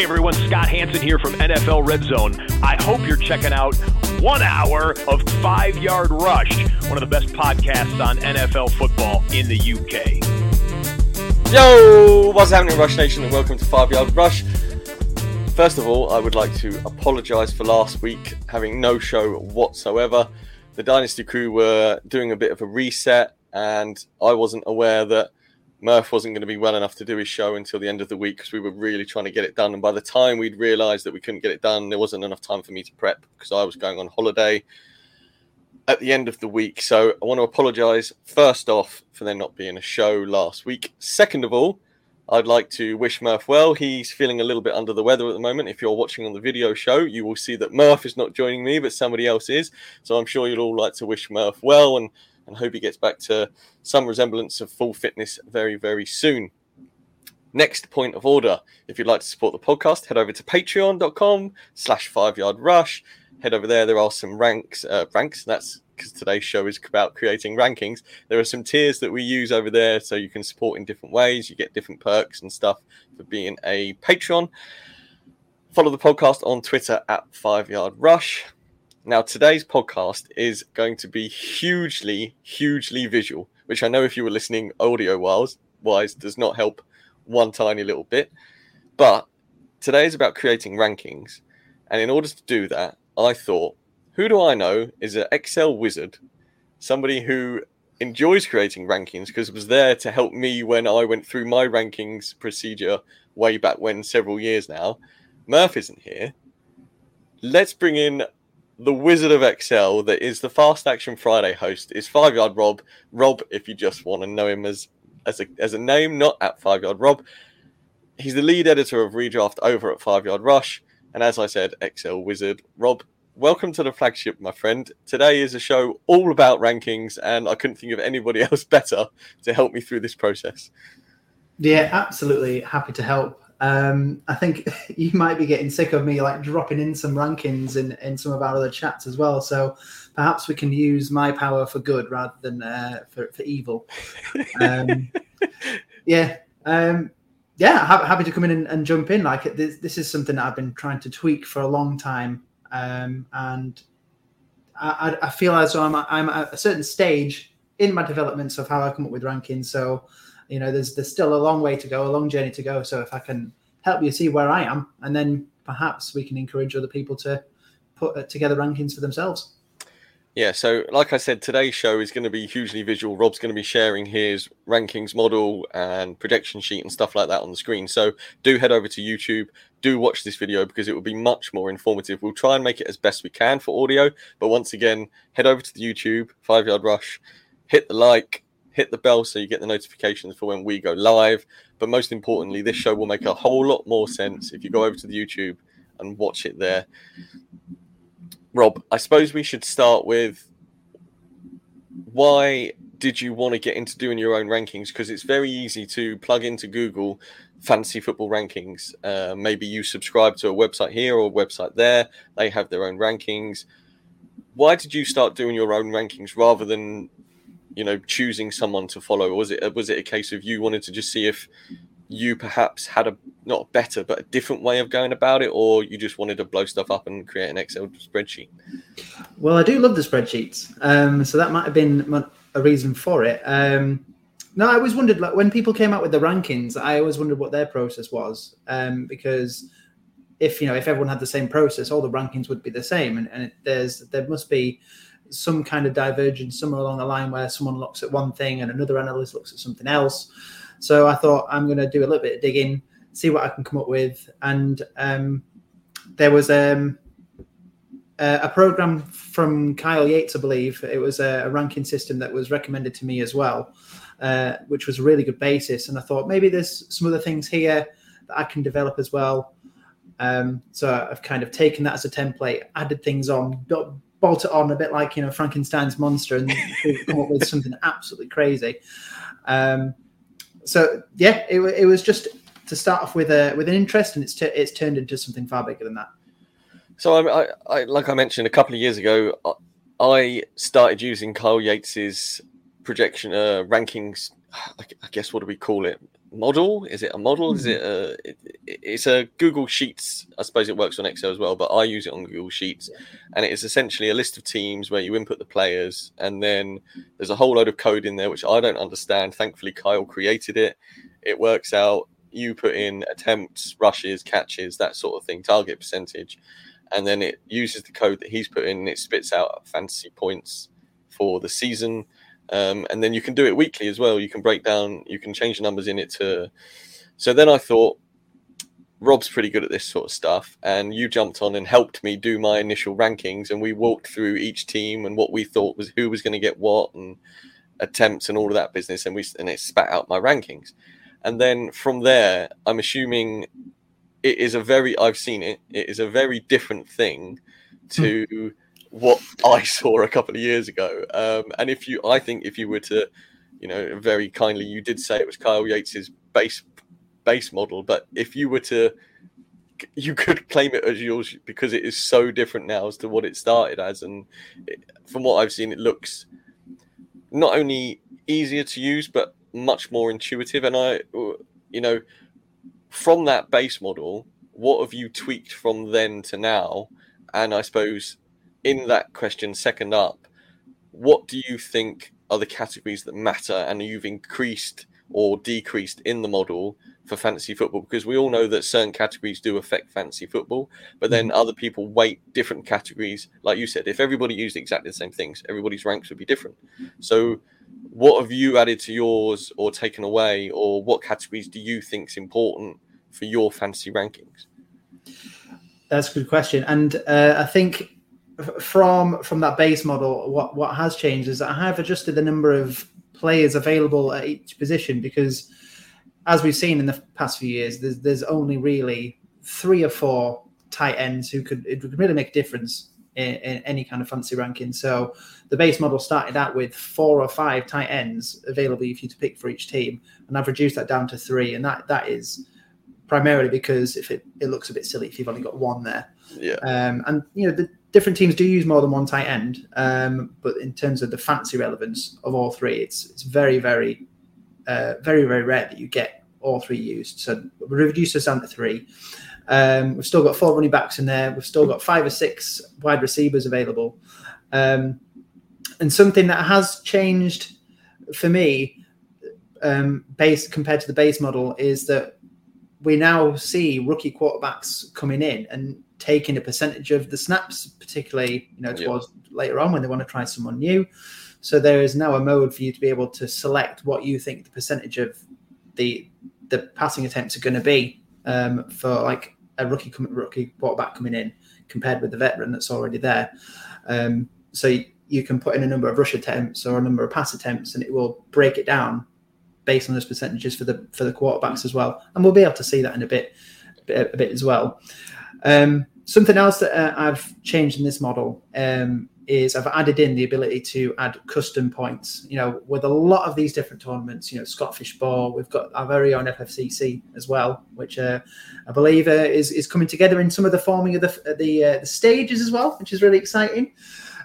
Hey everyone, Scott Hanson here from NFL Red Zone. I hope you're checking out one hour of Five Yard Rush, one of the best podcasts on NFL football in the UK. Yo, what's happening, Rush Nation, and welcome to Five Yard Rush. First of all, I would like to apologise for last week having no show whatsoever. The Dynasty crew were doing a bit of a reset, and I wasn't aware that Murph wasn't going to be well enough to do his show until the end of the week because we were really trying to get it done. And by the time we'd realised that we couldn't get it done, there wasn't enough time for me to prep because I was going on holiday at the end of the week. So I want to apologise first off for there not being a show last week. Second of all, I'd like to wish Murph well. He's feeling a little bit under the weather at the moment. If you're watching on the video show, you will see that Murph is not joining me, but somebody else is. So I'm sure you'll all like to wish Murph well and and hope he gets back to some resemblance of full fitness very, very soon. Next point of order. If you'd like to support the podcast, head over to patreon.com slash five yard rush. Head over there. There are some ranks, uh, ranks. That's because today's show is about creating rankings. There are some tiers that we use over there so you can support in different ways. You get different perks and stuff for being a Patreon. Follow the podcast on Twitter at five yard rush. Now, today's podcast is going to be hugely, hugely visual, which I know if you were listening audio wise, wise does not help one tiny little bit. But today is about creating rankings. And in order to do that, I thought, who do I know is an Excel wizard, somebody who enjoys creating rankings because it was there to help me when I went through my rankings procedure way back when, several years now. Murph isn't here. Let's bring in the Wizard of Excel that is the Fast Action Friday host is Five Yard Rob. Rob, if you just want to know him as as a as a name, not at Five Yard Rob. He's the lead editor of Redraft over at Five Yard Rush, and as I said, Excel Wizard. Rob, welcome to the flagship, my friend. Today is a show all about rankings, and I couldn't think of anybody else better to help me through this process. Yeah, absolutely happy to help. Um, I think you might be getting sick of me like dropping in some rankings in, in some of our other chats as well. So perhaps we can use my power for good rather than uh, for, for evil. Um, yeah. Um, yeah, happy to come in and, and jump in. Like this, this, is something that I've been trying to tweak for a long time, um, and I, I, feel as though I'm, I'm at a certain stage in my developments of how I come up with rankings. So you know, there's there's still a long way to go, a long journey to go. So if I can help you see where I am, and then perhaps we can encourage other people to put uh, together rankings for themselves. Yeah, so like I said, today's show is going to be hugely visual. Rob's going to be sharing his rankings model and projection sheet and stuff like that on the screen. So do head over to YouTube, do watch this video because it will be much more informative. We'll try and make it as best we can for audio, but once again, head over to the YouTube, Five Yard Rush, hit the like, hit the bell so you get the notifications for when we go live. But most importantly, this show will make a whole lot more sense if you go over to the YouTube and watch it there. Rob, I suppose we should start with why did you want to get into doing your own rankings? Because it's very easy to plug into Google fantasy football rankings. Uh, maybe you subscribe to a website here or a website there. They have their own rankings. Why did you start doing your own rankings rather than, you know, choosing someone to follow? Was it was it a case of you wanted to just see if you perhaps had a not better but a different way of going about it, or you just wanted to blow stuff up and create an Excel spreadsheet? Well, I do love the spreadsheets, um, so that might have been a reason for it. Um, no, I always wondered like when people came out with the rankings, I always wondered what their process was um, because if you know if everyone had the same process, all the rankings would be the same, and, and there's there must be some kind of divergence somewhere along the line where someone looks at one thing and another analyst looks at something else. So I thought I'm going to do a little bit of digging, see what I can come up with, and um, there was um, a program from Kyle Yates, I believe. It was a, a ranking system that was recommended to me as well, uh, which was a really good basis. And I thought maybe there's some other things here that I can develop as well. Um, so I've kind of taken that as a template, added things on, bolt it on a bit like you know Frankenstein's monster, and come up with something absolutely crazy. Um, so yeah, it, it was just to start off with a with an interest, and it's t- it's turned into something far bigger than that. So I, I, I, like I mentioned a couple of years ago, I started using Kyle Yates's projection uh, rankings. I guess what do we call it? Model? Is it a model? Is hmm. it a? It, it's a Google Sheets. I suppose it works on Excel as well, but I use it on Google Sheets, and it is essentially a list of teams where you input the players, and then there's a whole load of code in there which I don't understand. Thankfully, Kyle created it. It works out. You put in attempts, rushes, catches, that sort of thing, target percentage, and then it uses the code that he's put in and it spits out fantasy points for the season. Um, and then you can do it weekly as well. You can break down, you can change the numbers in it to. So then I thought, Rob's pretty good at this sort of stuff, and you jumped on and helped me do my initial rankings, and we walked through each team and what we thought was who was going to get what and attempts and all of that business, and we and it spat out my rankings. And then from there, I'm assuming it is a very I've seen it. It is a very different thing to hmm. What I saw a couple of years ago. Um, and if you, I think if you were to, you know, very kindly, you did say it was Kyle Yates's base base model, but if you were to, you could claim it as yours because it is so different now as to what it started as. And it, from what I've seen, it looks not only easier to use but much more intuitive. And I, you know from that base model, what have you tweaked from then to now? And I suppose in that question, second up, what do you think are the categories that matter and you've increased or decreased in the model for fantasy football? Because we all know that certain categories do affect fantasy football, but then mm-hmm. other people weight different categories. Like you said, if everybody used exactly the same things, everybody's ranks would be different. So, what have you added to yours or taken away, or what categories do you think is important for your fantasy rankings? That's a good question, and uh, I think from from that base model, what what has changed is that I have adjusted the number of players available at each position because, as we've seen in the past few years, there's there's only really three or four tight ends who could it would really make a difference in, in, any kind of fancy ranking. So the base model started out with four or five tight ends available for you to pick for each team, and I've reduced that down to three, and that that is primarily because if it, it looks a bit silly if you've only got one there. Yeah. Um, and you know the different teams do use more than one tight end, um, but in terms of the fancy relevance of all three, it's it's very very uh, very very rare that you get all three used. So we reduced this down to three. Um, we've still got four running backs in there. We've still got five or six wide receivers available. Um, and something that has changed for me, um, compared to the base model, is that we now see rookie quarterbacks coming in and taking a percentage of the snaps, particularly you know towards yep. later on when they want to try someone new. So there is now a mode for you to be able to select what you think the percentage of the the passing attempts are going to be um, for like a rookie rookie quarterback coming in compared with the veteran that's already there. Um, so you, can put in a number of rush attempts or a number of pass attempts, and it will break it down based on those percentages for the for the quarterbacks as well, and we'll be able to see that in a bit, a bit as well. Um, something else that uh, I've changed in this model um, is I've added in the ability to add custom points. You know, with a lot of these different tournaments, you know, Scott Fish Bowl, we've got our very own FFCC as well, which uh, I believe uh, is is coming together in some of the forming of the the, uh, the stages as well, which is really exciting.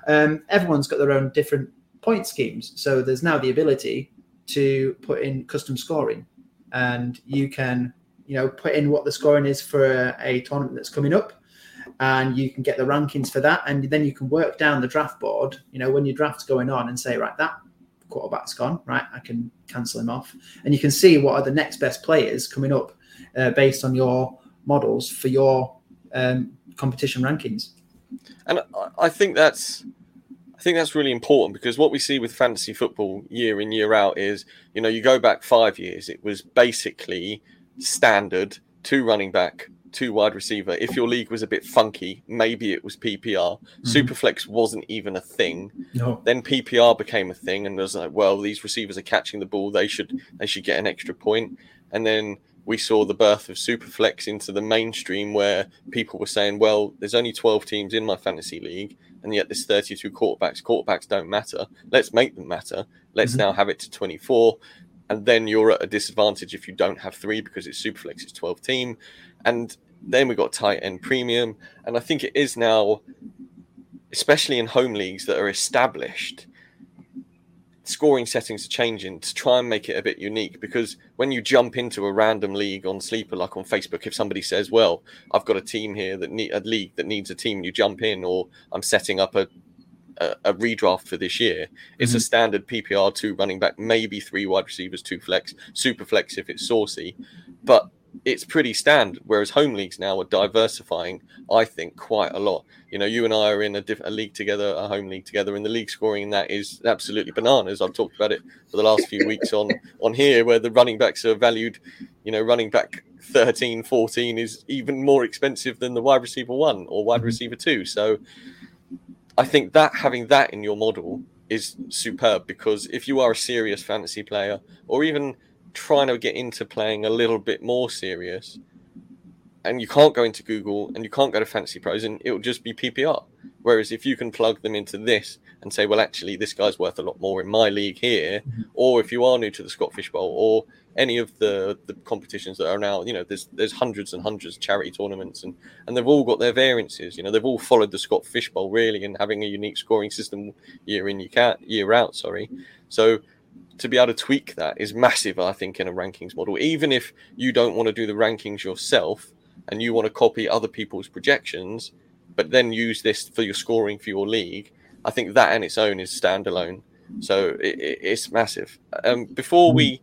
Um, everyone's got their own different point schemes, so there's now the ability to put in custom scoring, and you can you know put in what the scoring is for a, a tournament that's coming up and you can get the rankings for that. And then you can work down the draft board, you know, when your draft's going on and say, right, that quarterback's gone, right, I can cancel him off. And you can see what are the next best players coming up uh, based on your models for your um, competition rankings. And I think that's. I think that's really important because what we see with fantasy football year in year out is, you know, you go back five years, it was basically standard two running back, two wide receiver. If your league was a bit funky, maybe it was PPR. Mm-hmm. Superflex wasn't even a thing. No. Then PPR became a thing, and was like, well, these receivers are catching the ball. They should they should get an extra point. And then we saw the birth of Superflex into the mainstream, where people were saying, well, there's only 12 teams in my fantasy league, and yet there's 32 quarterbacks. Quarterbacks don't matter. Let's make them matter. Let's mm-hmm. now have it to 24 and then you're at a disadvantage if you don't have three because it's Superflex, it's 12 team. And then we got tight end premium, and I think it is now, especially in home leagues that are established, scoring settings are changing to try and make it a bit unique. Because when you jump into a random league on Sleeper, like on Facebook, if somebody says, "Well, I've got a team here that need a league that needs a team," you jump in, or I'm setting up a a, a redraft for this year. It's mm-hmm. a standard PPR two running back, maybe three wide receivers, two flex, super flex if it's saucy, but it's pretty standard. Whereas home leagues now are diversifying, I think, quite a lot. You know, you and I are in a, diff- a league together, a home league together, and the league scoring in that is absolutely bananas. I've talked about it for the last few weeks on on here, where the running backs are valued. You know, running back 13, 14 is even more expensive than the wide receiver one or wide mm-hmm. receiver two. So I think that having that in your model is superb because if you are a serious fantasy player or even trying to get into playing a little bit more serious, and you can't go into Google and you can't go to Fantasy Pros, and it'll just be PPR. Whereas if you can plug them into this and say, well, actually, this guy's worth a lot more in my league here, mm-hmm. or if you are new to the Scott Fish Bowl or any of the the competitions that are now, you know, there's there's hundreds and hundreds of charity tournaments, and and they've all got their variances. You know, they've all followed the Scott Fish Bowl really, and having a unique scoring system year in year year out. Sorry, so to be able to tweak that is massive, I think, in a rankings model. Even if you don't want to do the rankings yourself and you want to copy other people's projections, but then use this for your scoring for your league, I think that in its own is standalone. So it, it, it's massive. Um, before we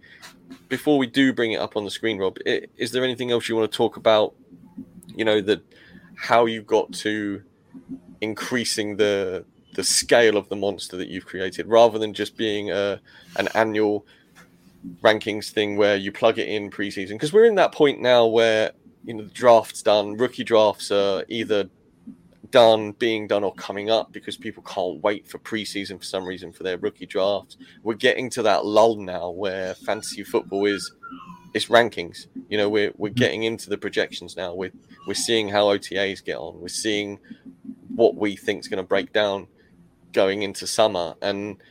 before we do bring it up on the screen, Rob, it, is there anything else you want to talk about? You know, the how you got to increasing the the scale of the monster that you've created rather than just being a an annual rankings thing where you plug it in preseason because we're in that point now where you know the draft's done rookie drafts are either done being done or coming up because people can't wait for preseason for some reason for their rookie drafts we're getting to that lull now where fantasy football is it's rankings. You know we're we're getting into the projections now. We're we're seeing how otas get on. We're seeing what we think is going to break down going into summer. And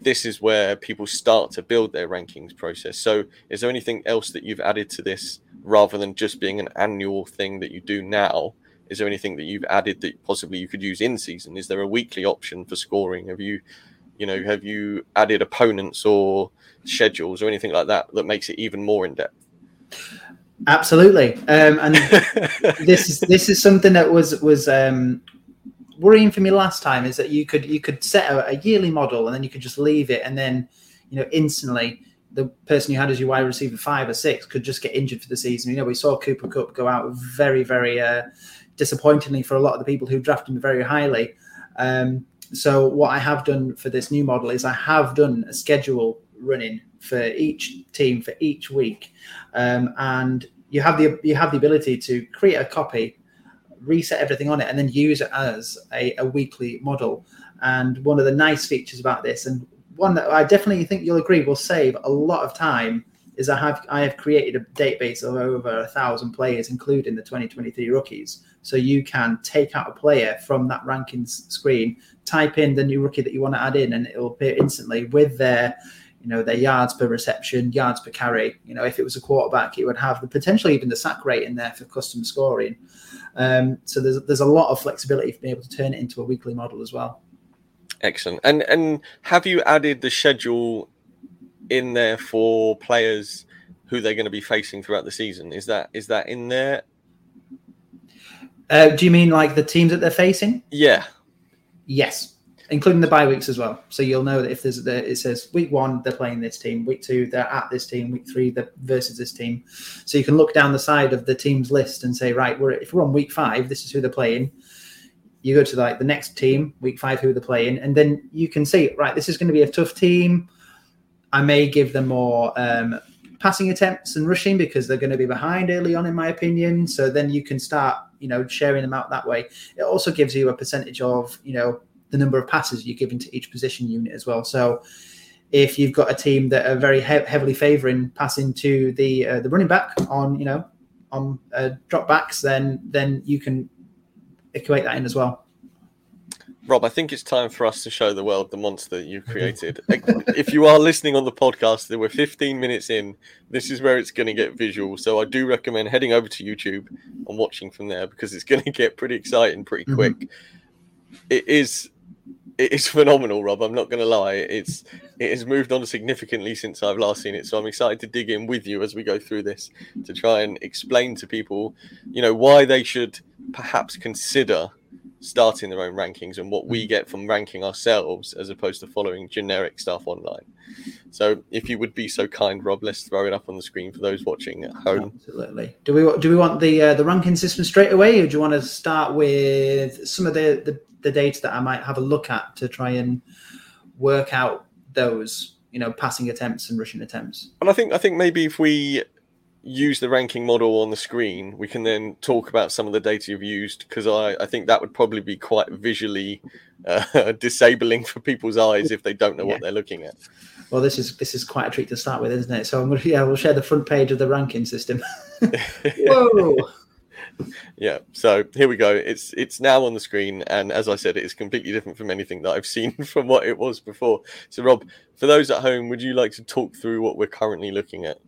this is where people start to build their rankings process. So is there anything else that you've added to this rather than just being an annual thing that you do now is there anything that you've added that possibly you could use in season? Is there a weekly option for scoring? Have you you know have you added opponents or schedules or anything like that that makes it even more in depth absolutely. Um, and this is this is something that was was um, worrying for me last time is that you could you could set a, a, yearly model and then you could just leave it and then you know instantly the person you had as your wide receiver five or six could just get injured for the season. You know, we saw Cooper Kupp go out very, very uh, disappointingly for a lot of the people who drafted him very highly. Um, so what I have done for this new model is I have done a schedule running for each team for each week, um, and you have the you have the ability to create a copy reset everything on it, and then use it as a, a weekly model. And one of the nice features about this, and one that I definitely think you'll agree will save a lot of time, is I have I have created a database of over a thousand players, including the 2023 rookies. So you can take out a player from that rankings screen, type in the new rookie that you want to add in, and it will appear instantly with their you know their yards per reception, yards per carry. You know, if it was a quarterback, it would have the potentially even the sack rate in there for custom scoring. Um, so there's there's a lot of flexibility for being able to turn it into a weekly model as well. Excellent. And and have you added the schedule in there for players who they're going to be facing throughout the season? Is that is that in there? Uh, do you mean like the teams that they're facing? Yeah. Yes, including the bye weeks as well. So you'll know that if there's the, it says week one they're playing this team, week two they're at this team, week three they're versus this team. So you can look down the side of the team's list and say, right, we're if we're on week five, this is who they're playing. You go to like the next team, week five, who they're playing, and then you can see, right, this is going to be a tough team. I may give them more um, passing attempts and rushing because they're going to be behind early on, in my opinion. So then you can start, you know, sharing them out that way. It also gives you a percentage of, you know, the number of passes you're giving to each position unit as well. So if you've got a team that are very he- heavily favouring passing to the uh, the running back on, you know, on uh, drop backs, then then you can equate that in as well. Rob, I think it's time for us to show the world the monster you created. if you are listening on the podcast, there were 15 minutes in. This is where it's going to get visual. So I do recommend heading over to YouTube and watching from there because it's going to get pretty exciting pretty quick. Mm-hmm. It is it is phenomenal, Rob. I'm not going to lie. It's it has moved on significantly since I've last seen it. So I'm excited to dig in with you as we go through this to try and explain to people, you know, why they should perhaps consider starting their own rankings and what we get from ranking ourselves as opposed to following generic stuff online. So, if you would be so kind, Rob, let's throw it up on the screen for those watching at home. Absolutely. Do we do we want the uh, the ranking system straight away, or do you want to start with some of the, the the data that I might have a look at to try and work out those, you know, passing attempts and rushing attempts? And I think I think maybe if we use the ranking model on the screen, we can then talk about some of the data you've used because I, I think that would probably be quite visually uh, disabling for people's eyes if they don't know yeah. what they're looking at. Well, this is this is quite a treat to start with, isn't it? So I'm gonna yeah, we'll share the front page of the ranking system. Whoa. yeah so here we go it's it's now on the screen and as i said it is completely different from anything that i've seen from what it was before so rob for those at home would you like to talk through what we're currently looking at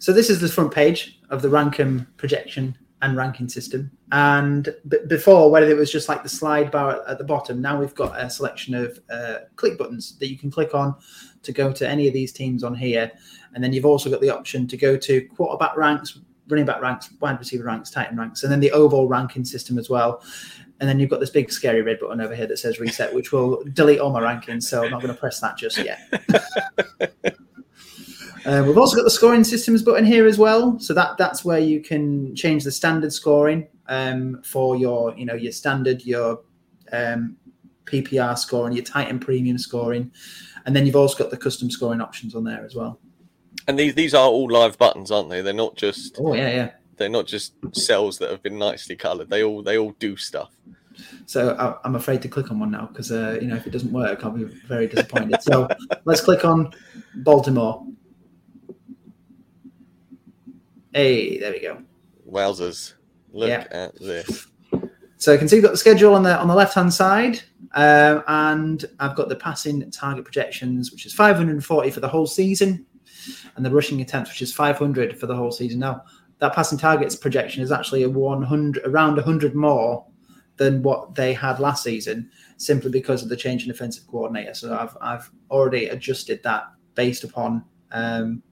so this is the front page of the Rankem projection and ranking system. And b- before, whether it was just like the slide bar at the bottom, now we've got a selection of uh, click buttons that you can click on to go to any of these teams on here. And then you've also got the option to go to quarterback ranks, running back ranks, wide receiver ranks, tight end ranks, and then the overall ranking system as well. And then you've got this big scary red button over here that says reset, which will delete all my rankings. So I'm not going to press that just yet. Uh, we've also got the scoring systems button here as well. So that that's where you can change the standard scoring um, for your, you know, your standard, your um, PPR scoring, your Tight End Premium scoring, and then you've also got the custom scoring options on there as well. And these these are all live buttons, aren't they? They're not just. Oh yeah, yeah. They're not just cells that have been nicely coloured. They all they all do stuff. So I, am afraid to click on one now because uh, you know if it doesn't work, I'll be very disappointed. so let's click on Baltimore. Hey, there we go. Wowzers. Look yeah. at this. So you can see we've got the schedule on the on the left hand side, um, and I've got the passing target projections, which is 540 for the whole season, and the rushing attempts, which is 500 for the whole season. Now that passing targets projection is actually a 100 around 100 more than what they had last season, simply because of the change in offensive coordinator. So I've I've already adjusted that based upon um,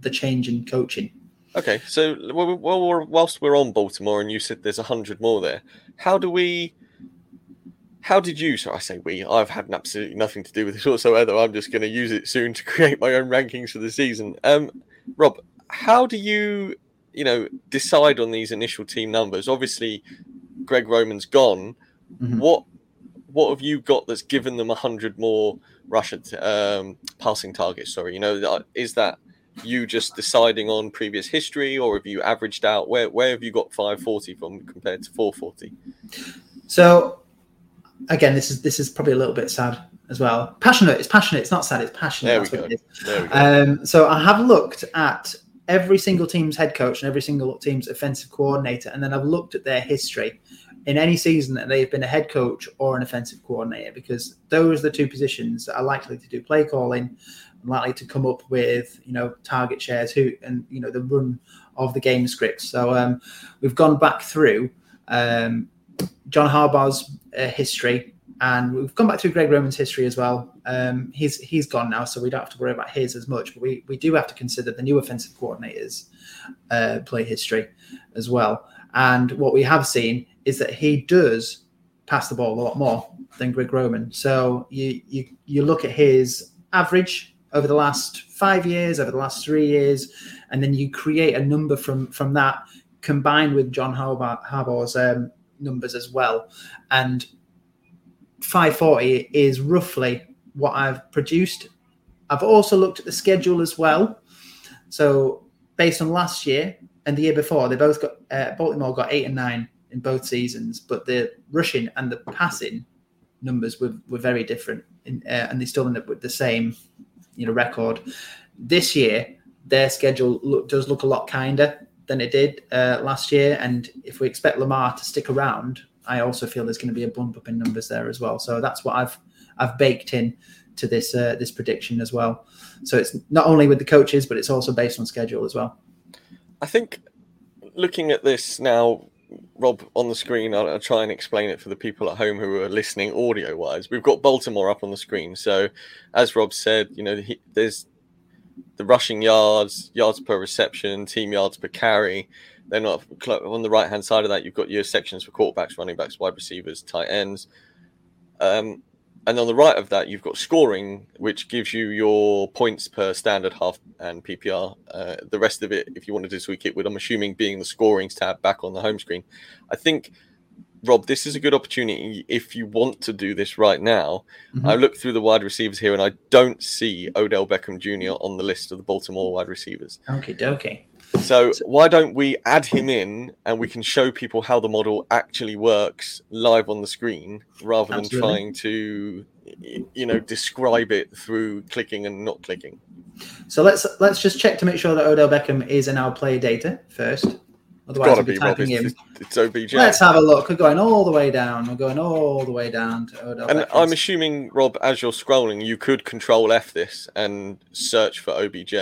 the change in coaching. Okay, so well, whilst we're on Baltimore, and you said there's a hundred more there, how do we? How did you? So I say we. I've had absolutely nothing to do with this whatsoever. I'm just going to use it soon to create my own rankings for the season. Um, Rob, how do you, you know, decide on these initial team numbers? Obviously, Greg Roman's gone. Mm-hmm. What what have you got that's given them a hundred more Russian um, passing targets? Sorry, you know, is that you just deciding on previous history, or have you averaged out? Where where have you got 540 from compared to 440? So again, this is this is probably a little bit sad, as well. Passionate. It's passionate. It's not sad. It's passionate. There we go. There we go. Um, so I have looked at every single team's head coach and every single team's offensive coordinator, and then I've looked at their history in any season that they've been a head coach or an offensive coordinator, because those are the two positions that are likely to do play calling, likely to come up with you know target shares, who and you know the run of the game scripts. So um, we've gone back through um, John Harbaugh's uh, history. And we've gone back through Greg Roman's history as well. Um, he's he's gone now, so we don't have to worry about his as much. But we, we do have to consider the new offensive coordinators' uh, play history as well. And what we have seen is that he does pass the ball a lot more than Greg Roman. So you you you look at his average over the last five years, over the last three years, and then you create a number from from that combined with John Harbaugh, Harbaugh's um, numbers as well, and 540 is roughly what I've produced. I've also looked at the schedule as well. So based on last year and the year before, they both got uh, Baltimore got eight and nine in both seasons, but the rushing and the passing numbers were, were very different, in, uh, and they still end up with the same, you know, record. This year, their schedule look, does look a lot kinder than it did uh, last year, and if we expect Lamar to stick around, I also feel there's going to be a bump up in numbers there as well. So that's what I've I've baked in to this uh, this prediction as well. So it's not only with the coaches, but it's also based on schedule as well. I think looking at this now, Rob, on the screen, I'll, I'll try and explain it for the people at home who are listening audio wise. We've got Baltimore up on the screen. So, as Rob said, you know, he, there's the rushing yards, yards per reception, team yards per carry. Then not on the right hand side of that, you've got your sections for quarterbacks, running backs, wide receivers, tight ends. Um, and on the right of that, you've got scoring, which gives you your points per standard half and PPR. Uh, the rest of it, if you wanted to tweak it, with I'm assuming being the scorings tab back on the home screen. I think, Rob, this is a good opportunity if you want to do this right now. Mm-hmm. I look through the wide receivers here and I don't see Odell Beckham Jr. on the list of the Baltimore wide receivers. Okay, dokie. So why don't we add him in and we can show people how the model actually works live on the screen rather than Absolutely. trying to you know describe it through clicking and not clicking. So let's let's just check to make sure that Odell Beckham is in our play data first. Otherwise, we'll be be Rob. typing in. it's, it's OBJ. Let's have a look. We're going all the way down. We're going all the way down to Odell and Beckham. I'm assuming, Rob, as you're scrolling, you could control F this and search for OBJ.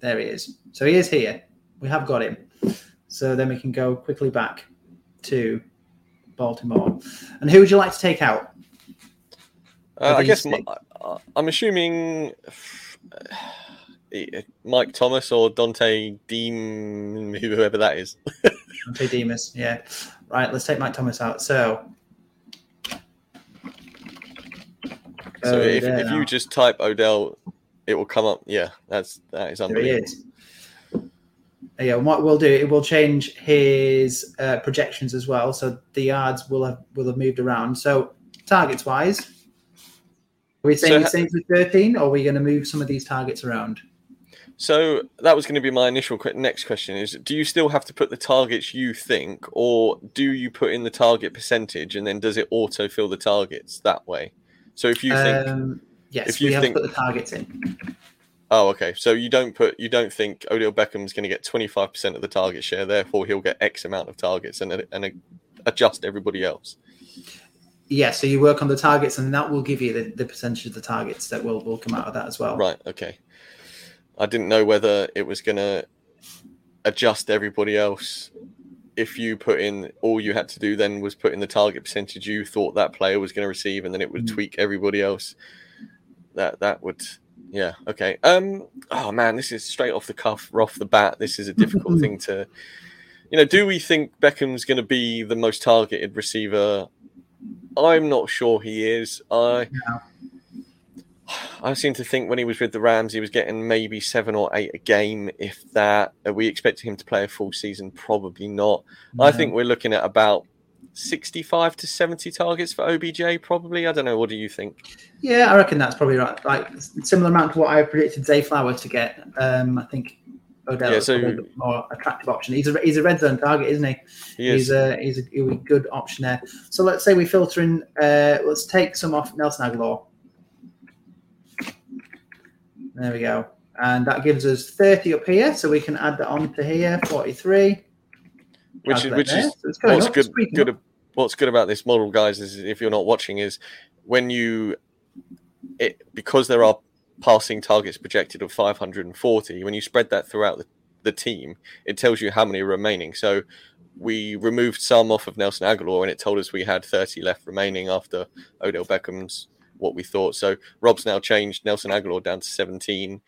There he is. So he is here. We have got him. So then we can go quickly back to Baltimore. And who would you like to take out? Uh, I guess my. I- uh, I'm assuming eh, eh, Mike Thomas or Dante Deem, whoever that is. Dontay Demus. Yeah. Right. Let's take Mike Thomas out. So. So if, if you just type Odell, it will come up. Yeah, that's that is There he unbelievable. is. Yeah, and what we'll do, it will change his uh, projections as well. So the yards will have will have moved around. So targets wise, are we saying So the same for thirteen, or are we going to move some of these targets around? So that was going to be my initial que- next question: is Do you still have to put the targets you think, or do you put in the target percentage and then does it auto fill the targets that way? So if you think, um, yes, if you we have think- to put the targets in. Oh, okay, so you don't put, you don't think Odell Beckham's going to get twenty five percent of the target share, therefore he'll get X amount of targets and and adjust everybody else. Yeah, so you work on the targets, and that will give you the, the percentage of the targets that will will come out of that as well. Right. Okay. I didn't know whether it was going to adjust everybody else. If you put in all you had to do then was put in the target percentage you thought that player was going to receive, and then it would Mm. tweak everybody else. That that would, yeah, okay. Um. Oh man, this is straight off the cuff, off the bat. This is a difficult thing to, you know. Do we think Beckham's going to be the most targeted receiver? I'm not sure he is. I. No. I seem to think when he was with the Rams, he was getting maybe seven or eight a game, if that. Are we expecting him to play a full season? Probably not. I think we're looking at about 65 to 70 targets for OBJ, probably. I don't know. What do you think? Yeah, I reckon that's probably right. Like similar amount to what I predicted Zay Flower to get. Um, I think Odell Yeah, is so- probably the more attractive option. He's a he's a red zone target, isn't he? He is. He's a he's a, he's a good option there. So let's say we filter in. Uh, let's take some off Nelson Agholor. There we go. And that gives us 30 up here, so we can add that on to here, 43. Which is which there. is So it's going what's good good up. what's good about this model, guys, is if you're not watching, is when you it because there are passing targets projected of 540. When you spread that throughout the, the team, it tells you how many are remaining. So we removed some off of Nelson Agholor, and it told us we had 30 left remaining after Odell Beckham's what we thought. So Rob's now changed Nelson Agholor down to 17,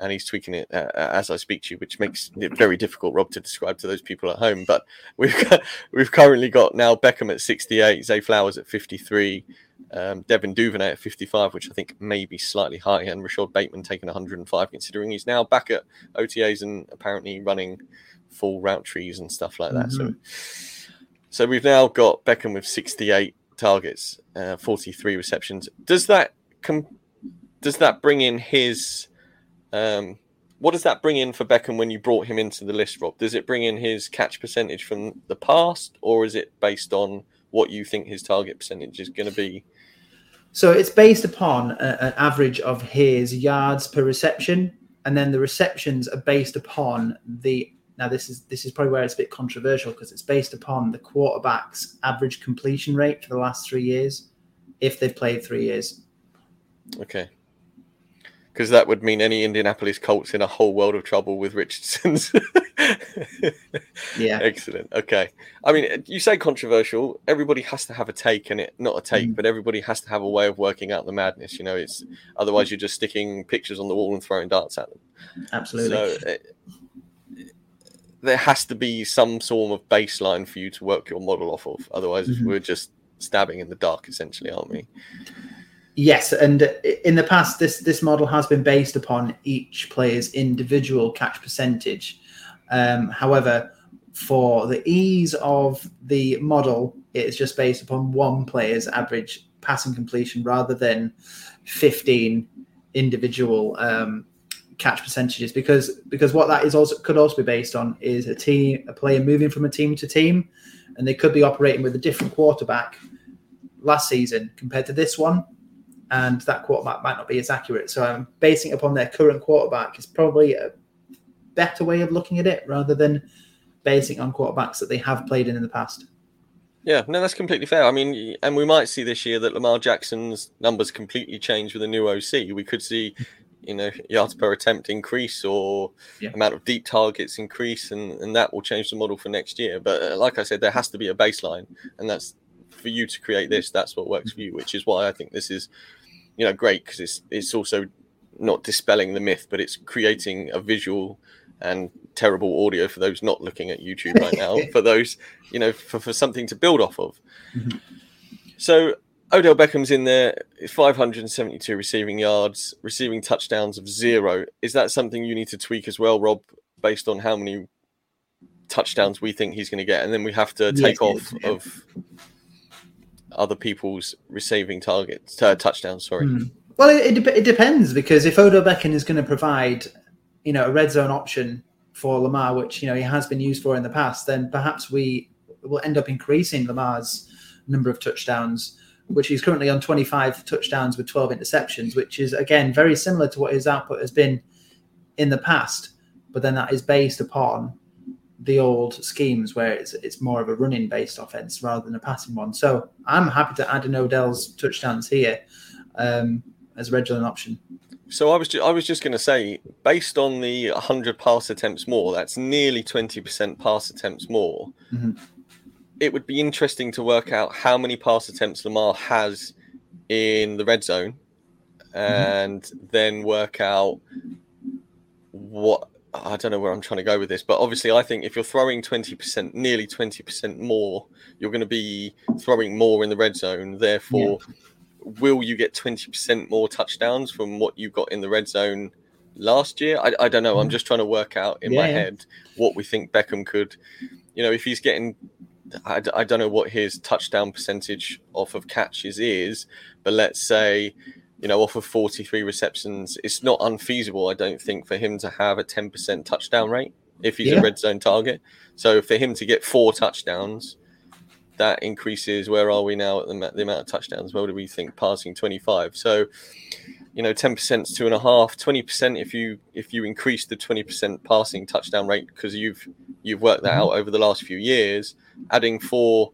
and he's tweaking it uh, as I speak to you, which makes it very difficult, Rob, to describe to those people at home. But we've got, we've currently got now Beckham at 68, Zay Flowers at 53, um, Devin Duvernay at 55, which I think may be slightly high, and Rashod Bateman taking 105, considering he's now back at OTAs and apparently running full route trees and stuff like that. So, so we've now got Beckham with 68 targets, uh, 43 receptions. Does that com- does that bring in his um, what does that bring in for Beckham when you brought him into the list, Rob? Does it bring in his catch percentage from the past, or is it based on what you think his target percentage is going to be? So it's based upon a, an average of his yards per reception, and then the receptions are based upon the. Now this is this is probably where it's a bit controversial because it's based upon the quarterback's average completion rate for the last three years, if they've played three years. Okay. Because that would mean any Indianapolis Colts in a whole world of trouble with Richardson's. Yeah. Excellent. Okay. I mean, you say controversial. Everybody has to have a take, and it not a take, Mm. but everybody has to have a way of working out the madness. You know, it's otherwise you're just sticking pictures on the wall and throwing darts at them. Absolutely. So it, there has to be some sort of baseline for you to work your model off of. Otherwise, Mhm. we're just stabbing in the dark, essentially, aren't we? Yes, and in the past, this this model has been based upon each player's individual catch percentage. Um, however, for the ease of the model, it is just based upon one player's average passing completion rather than fifteen individual um, catch percentages. Because because what that is also could also be based on is a team a player moving from a team to team, and they could be operating with a different quarterback last season compared to this one and that quarterback might not be as accurate. So I'm basing it upon their current quarterback is probably a better way of looking at it rather than basing it on quarterbacks that they have played in in the past. Yeah, no, that's completely fair. I mean, and we might see this year that Lamar Jackson's numbers completely change with a new OC. We could see, you know, yards per attempt increase or Yeah. amount of deep targets increase, and, and that will change the model for next year. But uh, like I said, there has to be a baseline, and that's for you to create this. That's what works for you, which is why I think this is, you know, great because it's it's also not dispelling the myth, but it's creating a visual and terrible audio for those not looking at YouTube right now. for those, you know, for, for something to build off of. Mhm. So Odell Beckham's in there, 572 receiving yards, receiving touchdowns of zero. Is that something you need to tweak as well, Rob, based on how many touchdowns we think he's going to get? And then we have to take Yes, off yeah. of other people's receiving targets, uh, touchdowns, sorry. Hmm. Well, it, it, it depends because if Odell Beckham is going to provide, you know, a red zone option for Lamar, which you know he has been used for in the past, then perhaps we will end up increasing Lamar's number of touchdowns, which he's currently on 25 touchdowns with 12 interceptions, which is again very similar to what his output has been in the past. But then that is based upon the old schemes where it's it's more of a running based offense rather than a passing one. So I'm happy to add in Odell's touchdowns here um, as a zone option. So I was ju- I was just going to say, based on the 100 pass attempts more, that's nearly 20% pass attempts more. Mhm. It would be interesting to work out how many pass attempts Lamar has in the red zone, and then work out what I don't know where I'm trying to go with this, but obviously I think if you're throwing 20%, nearly 20% more, you're going to be throwing more in the red zone. Therefore, will you get 20% more touchdowns from what you got in the red zone last year? I, I don't know. I'm mm. just trying to work out in my Yeah, yeah. head what we think Beckham could, you know, if he's getting, I don't know what his touchdown percentage off of catches is, but let's say, you know, off of 43 receptions, it's not unfeasible, I don't think, for him to have a 10% touchdown rate if he's Yeah. a red zone target. So for him to get four touchdowns, that increases. Where are we now at the, the amount of touchdowns? Where do we think passing 25? So, you know, 10% is two and a half, 20% if you if you increase the 20% passing touchdown rate because you've you've worked that mm-hmm. out over the last few years, adding four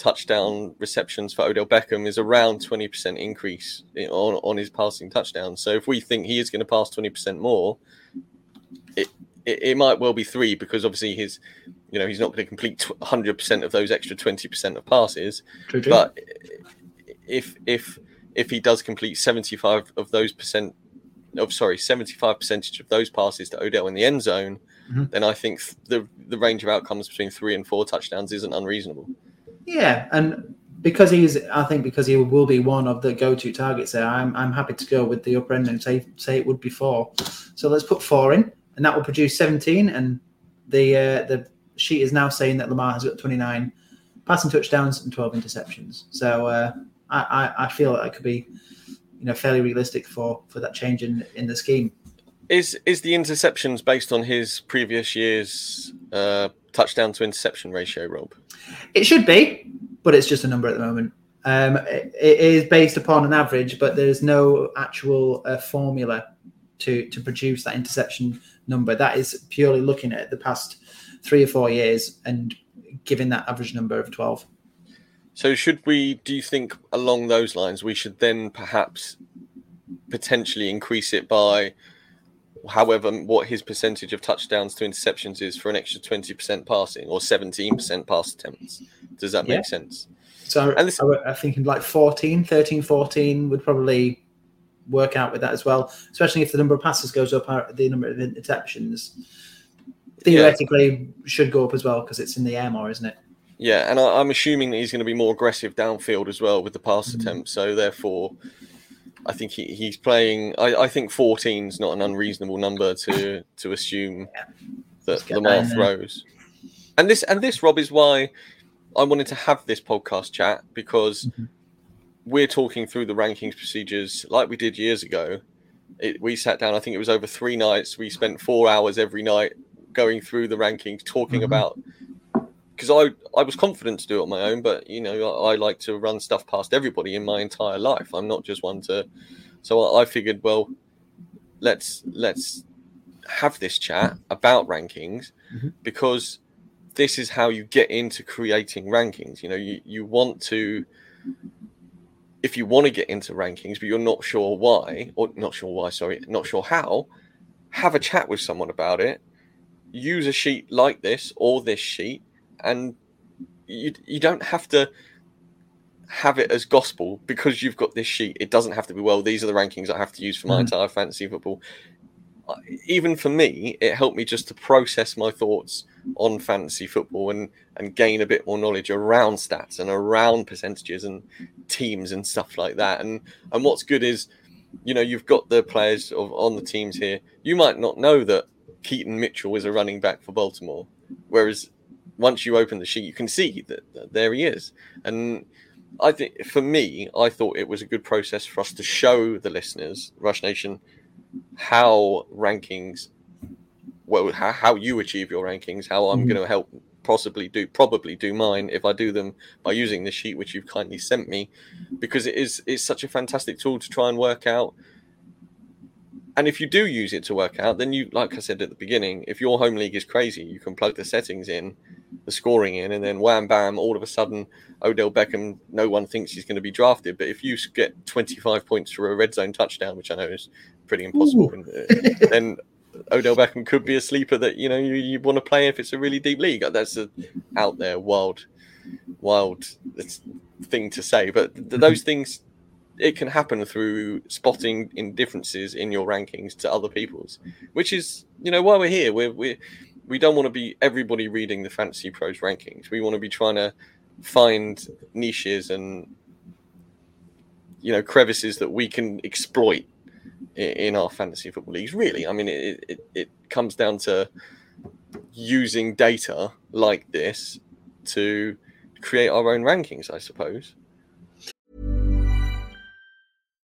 touchdown receptions for Odell Beckham is around 20% increase on, on his passing touchdowns. So if we think he is going to pass 20% more, it, it, it might well be three because obviously his you know he's not going to complete 100% of those extra 20% of passes true, true. but if if if he does complete 75 of those percent of sorry 75 percentage of those passes to Odell in the end zone mm-hmm. then I think the the range of outcomes between 3 and 4 touchdowns isn't unreasonable yeah and because he's I think because he will be one of the go-to targets there I'm I'm happy to go with the upper end and say say it would be 4 so let's put 4 in and that will produce 17 and the uh, the sheet is now saying that Lamar has got 29 passing touchdowns and 12 interceptions. So uh, I, I, I feel that could be you know fairly realistic for for that change in in the scheme. Is is the interceptions based on his previous year's uh, touchdown to interception ratio, Rob? It should be, but it's just a number at the moment. Um, it, it is based upon an average, but there's no actual uh, formula to to produce that interception number. That is purely looking at the past three or four years and giving that average number of 12. So, should we, do you think along those lines, we should then perhaps potentially increase it by however what his percentage of touchdowns to interceptions is for an extra 20% passing or 17% pass attempts? Does that make yeah. sense? So, and this, I, I think like 14, 13, 14 would probably work out with that as well, especially if the number of passes goes up, uh, the number of interceptions theoretically yeah. should go up as well because it's in the air more, isn't it? Yeah, and I, am assuming that he's going to be more aggressive downfield as well with the pass mm-hmm. attempt. So therefore, I think he, he's playing. I, I think 14 is not an unreasonable number to to assume yeah. that Lamar throws. And this and this Rob is why I wanted to have this podcast chat because mm-hmm. we're talking through the rankings procedures like we did years ago. It, we sat down. I think it was over three nights. We spent four hours every night going through the rankings, talking mm-hmm. about because I I was confident to do it on my own, but you know I, I, like to run stuff past everybody in my entire life. I'm not just one to, so I, I figured, well, let's let's have this chat about rankings mm-hmm. because this is how you get into creating rankings. You know, you you want to if you want to get into rankings, but you're not sure why, or not sure why, sorry, not sure how, have a chat with someone about it use a sheet like this or this sheet, and you you don't have to have it as gospel because you've got this sheet. It doesn't have to be well. These are the rankings I have to use for my mm. entire fantasy football. Even for me, it helped me just to process my thoughts on fantasy football and and gain a bit more knowledge around stats and around percentages and teams and stuff like that. And and what's good is, you know, you've got the players of, on the teams here. You might not know that Keaton Mitchell is a running back for Baltimore. Whereas once you open the sheet, you can see that, that, there he is. And I think for me, I thought it was a good process for us to show the listeners, Rush Nation, how rankings, well, how, how you achieve your rankings, how I'm mm-hmm. going to help possibly do probably do mine if I do them by using the sheet which you've kindly sent me because it is it's such a fantastic tool to try and work out and if you do use it to work out, then you, like I said at the beginning, if your home league is crazy, you can plug the settings in, the scoring in, and then wham bam, all of a sudden, Odell Beckham, no one thinks he's going to be drafted. But if you get 25 points for a red zone touchdown, which I know is pretty impossible, uh, then Odell Beckham could be a sleeper that you know you, you want to play if it's a really deep league. That's a out there wild, wild thing to say, but th- those things it can happen through spotting in differences in your rankings to other people's, which is you know why we're here. We're we we don't want to be everybody reading the fantasy pros rankings. We want to be trying to find niches and you know crevices that we can exploit in, our fantasy football leagues. Really, I mean, it, it it comes down to using data like this to create our own rankings, I suppose.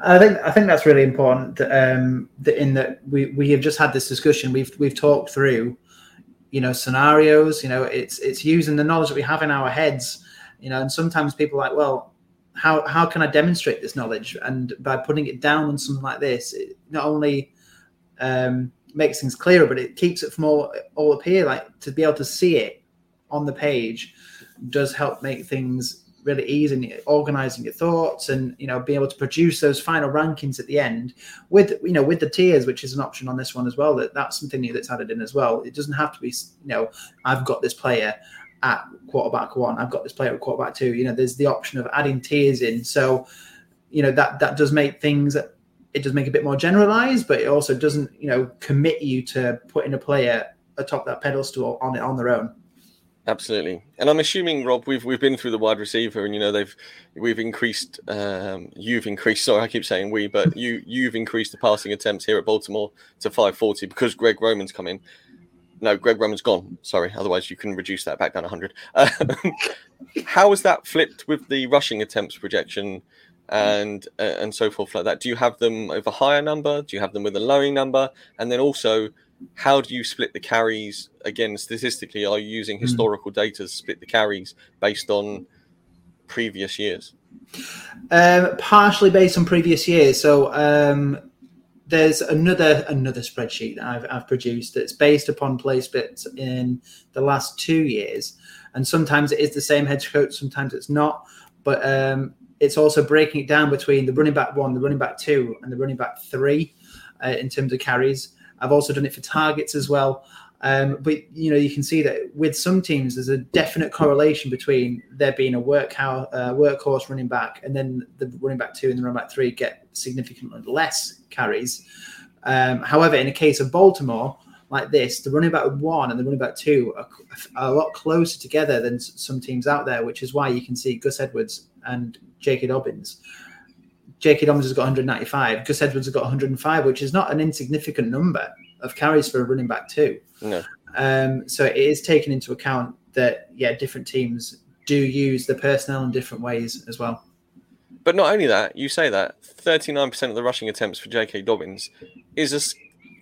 I think I think that's really important. Um, that in that we, we have just had this discussion. We've we've talked through, you know, scenarios. You know, it's it's using the knowledge that we have in our heads. You know, and sometimes people are like, well, how how can I demonstrate this knowledge? And by putting it down on something like this, it not only um, makes things clearer, but it keeps it from all all here. Like to be able to see it on the page does help make things really easy in organizing your thoughts and you know being able to produce those final rankings at the end with you know with the tiers which is an option on this one as well that that's something new that's added in as well. It doesn't have to be you know i've got this player at quarterback one i've got this player at quarterback two. You know there's the option of adding tiers in. So you know that that does make things it does make a bit more generalized but it also doesn't you know commit you to putting a player atop that pedestal on it on their own Absolutely, and I'm assuming Rob, we've we've been through the wide receiver, and you know they've we've increased. Um, you've increased. Sorry, I keep saying we, but you you've increased the passing attempts here at Baltimore to 540 because Greg Roman's come in. No, Greg Roman's gone. Sorry, otherwise you can reduce that back down 100. Um, how has that flipped with the rushing attempts projection and uh, and so forth like that? Do you have them with a higher number? Do you have them with a lower number? And then also how do you split the carries? Again statistically are you using hmm. historical data to split the carries based on previous years? Um, partially based on previous years. So um, there's another another spreadsheet that I've, I've produced that's based upon play splits in the last two years. And sometimes it is the same head coach sometimes it's not. But um, it's also breaking it down between the running back one the running back two and the running back three uh, in terms of carries I've also done it for targets as well. Um, but you know, you can see that with some teams, there's a definite correlation between there being a work uh, workhorse running back, and then the running back two and the running back three get significantly less carries. Um, however, in a case of Baltimore, like this, the running back one and the running back two are, are, a lot closer together than some teams out there, which is why you can see Gus Edwards and J.K. Dobbins J.K. Dobbins has got 195. Gus Edwards has got 105, which is not an insignificant number of carries for a running back too. No. Um, so it is taken into account that yeah, different teams do use the personnel in different ways as well. But not only that, you say that 39% of the rushing attempts for J.K. Dobbins is a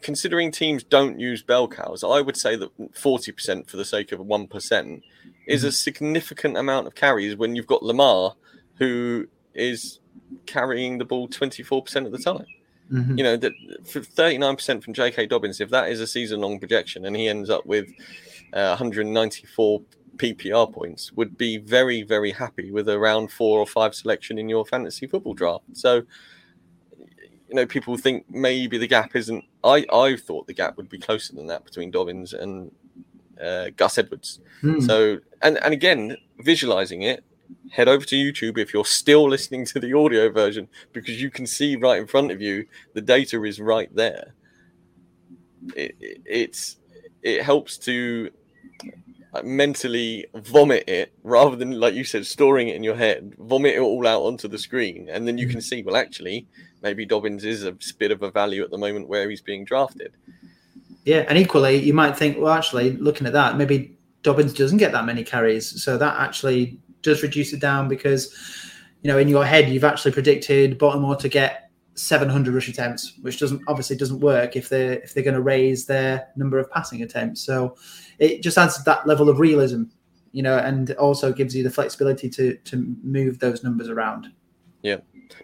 considering teams don't use bell cows, I would say that 40% for the sake of 1% is a mm-hmm. significant amount of carries when you've got Lamar, who is carrying the ball 24% of the time. Mm-hmm. You know, that for 39% from J.K. Dobbins, if that is a season long projection and he ends up with uh, 194 PPR points, would be very, very happy with a round four or five selection in your fantasy football draft. So, you know, people think maybe the gap isn't. I, I thought the gap would be closer than that between Dobbins and uh, Gus Edwards. Hmm. So, and, and again, visualizing it, head over to YouTube if you're still listening to the audio version because you can see right in front of you the data is right there. It, it, it's it helps to uh, mentally vomit it rather than like you said storing it in your head vomit it all out onto the screen and then you can see well actually maybe dobbins is a bit of a value at the moment where he's being drafted yeah and equally you might think well actually looking at that maybe dobbins doesn't get that many carries so that actually does reduce it down because you know in your head you've actually predicted Baltimore to get 700 rush attempts, which doesn't obviously doesn't work if they're if they're going to raise their number of passing attempts. So it just adds that level of realism you know, and also gives you the flexibility to to move those numbers around. Yeah,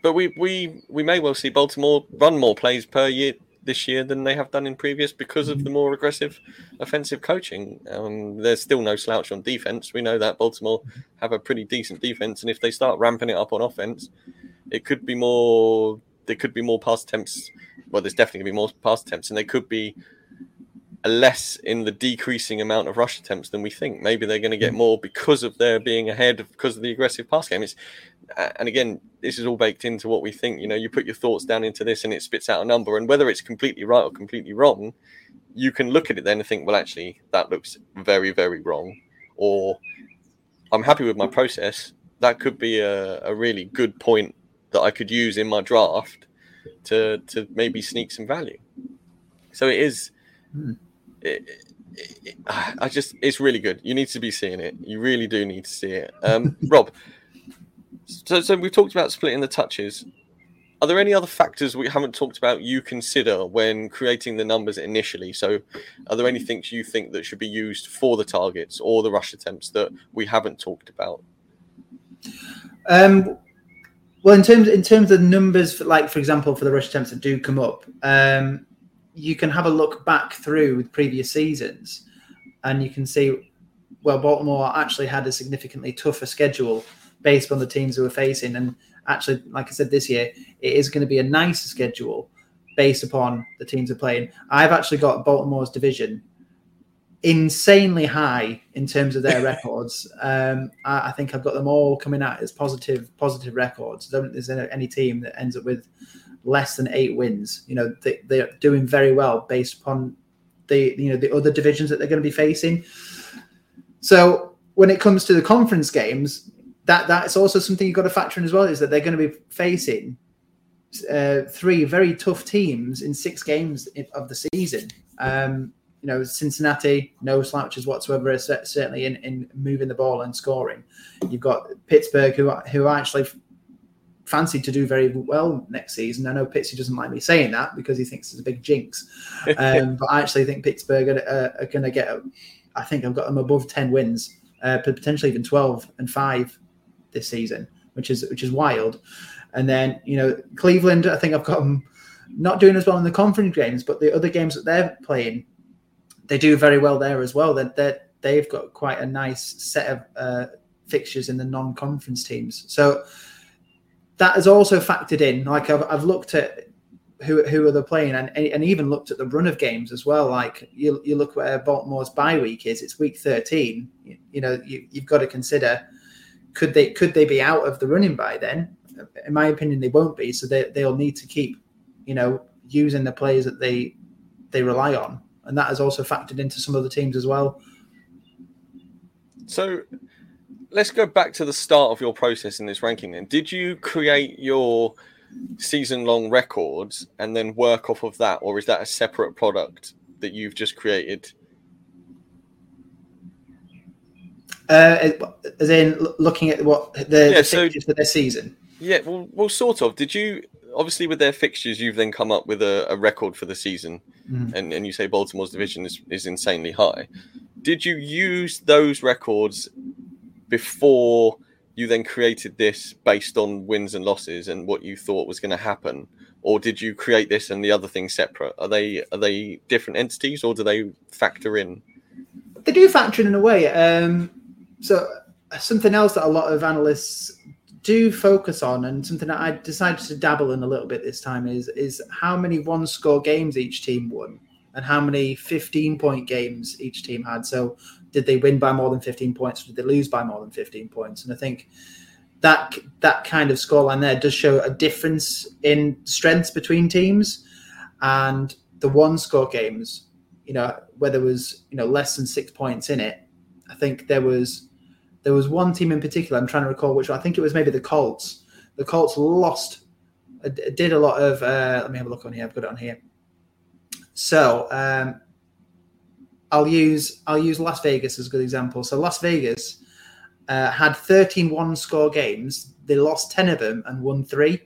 but we we we may well see Baltimore run more plays per year this year than they have done in previous because of the more aggressive offensive coaching. Um, there's still no slouch on defense. We know that Baltimore have a pretty decent defense, and if they start ramping it up on offense, it could be more. There could be more pass attempts. Well, there's definitely going to be more pass attempts, and there could be a less in the decreasing amount of rush attempts than we think. Maybe they're going to get more because of their being ahead because of the aggressive pass game. It's, and again, this is all baked into what we think. You know, you put your thoughts down into this and it spits out a number, and whether it's completely right or completely wrong, you can look at it then and think, well, actually, that looks very, very wrong. Or I'm happy with my process. That could be a, a really good point that I could use in my draft to to maybe sneak some value. So it is. Hmm it, it, I just it's really good. You need to be seeing it. You really do need to see it. Um, Rob, so so we've talked about splitting the touches. Are there any other factors we haven't talked about you consider when creating the numbers initially? So, are there any things you think that should be used for the targets or the rush attempts that we haven't talked about? Um, well, in terms in terms of numbers, like for example, for the rush attempts that do come up, um, you can have a look back through previous seasons and you can see, well, Baltimore actually had a significantly tougher schedule based on the teams they were facing. And actually, like I said, this year, it is going to be a nicer schedule based upon the teams they're playing. I've actually got Baltimore's division insanely high in terms of their records. Um, I, I, think I've got them all coming out as positive, positive records. I don't think there's any team that ends up with less than eight wins. You know, they, they're doing very well based upon the you know the other divisions that they're going to be facing. So when it comes to the conference games, that that's also something you've got to factor in as well. Is that they're going to be facing uh, three very tough teams in six games of the season. Um, you know, Cincinnati, no slouches whatsoever, certainly in, in moving the ball and scoring. You've got Pittsburgh, who who actually fancied to do very well next season. I know Pitsy doesn't like me saying that because he thinks it's a big jinx, um, but I actually think Pittsburgh are, are, are going to get. I think I've got them above ten wins, uh, potentially even twelve and five this season, which is which is wild. And then you know Cleveland, I think I've got them not doing as well in the conference games, but the other games that they're playing, they do very well there as well. That they they've got quite a nice set of uh, fixtures in the non-conference teams. So that has also factored in. Like I've, I've looked at who who are they playing, and and even looked at the run of games as well. Like you you look where Baltimore's bye week is. It's week thirteen. You, you know you, you've got to consider could they could they be out of the running by then? In my opinion, they won't be. So they they'll need to keep you know using the players that they they rely on, and that has also factored into some other teams as well. So let's go back to the start of your process in this ranking. Then, did you create your season-long records and then work off of that, or is that a separate product that you've just created? Uh, as in looking at what the, yeah, the so, for their season. Yeah, well, well, sort of. Did you obviously with their fixtures, you've then come up with a, a record for the season, mm. and and you say Baltimore's division is is insanely high. Did you use those records before you then created this based on wins and losses and what you thought was going to happen or did you create this and the other things separate are they are they different entities or do they factor in they do factor in in a way um, so uh, something else that a lot of analysts do focus on and something that i decided to dabble in a little bit this time is is how many one score games each team won and how many 15 point games each team had so did they win by more than 15 points? Or did they lose by more than 15 points? And I think that that kind of scoreline there does show a difference in strengths between teams. And the one score games, you know, where there was you know less than six points in it, I think there was there was one team in particular. I'm trying to recall which one. I think it was maybe the Colts. The Colts lost, uh, did a lot of. Uh, let me have a look on here. I've got it on here. So um, I'll use I'll use Las Vegas as a good example. So Las Vegas uh, had 13 one score games. They lost 10 of them and won three.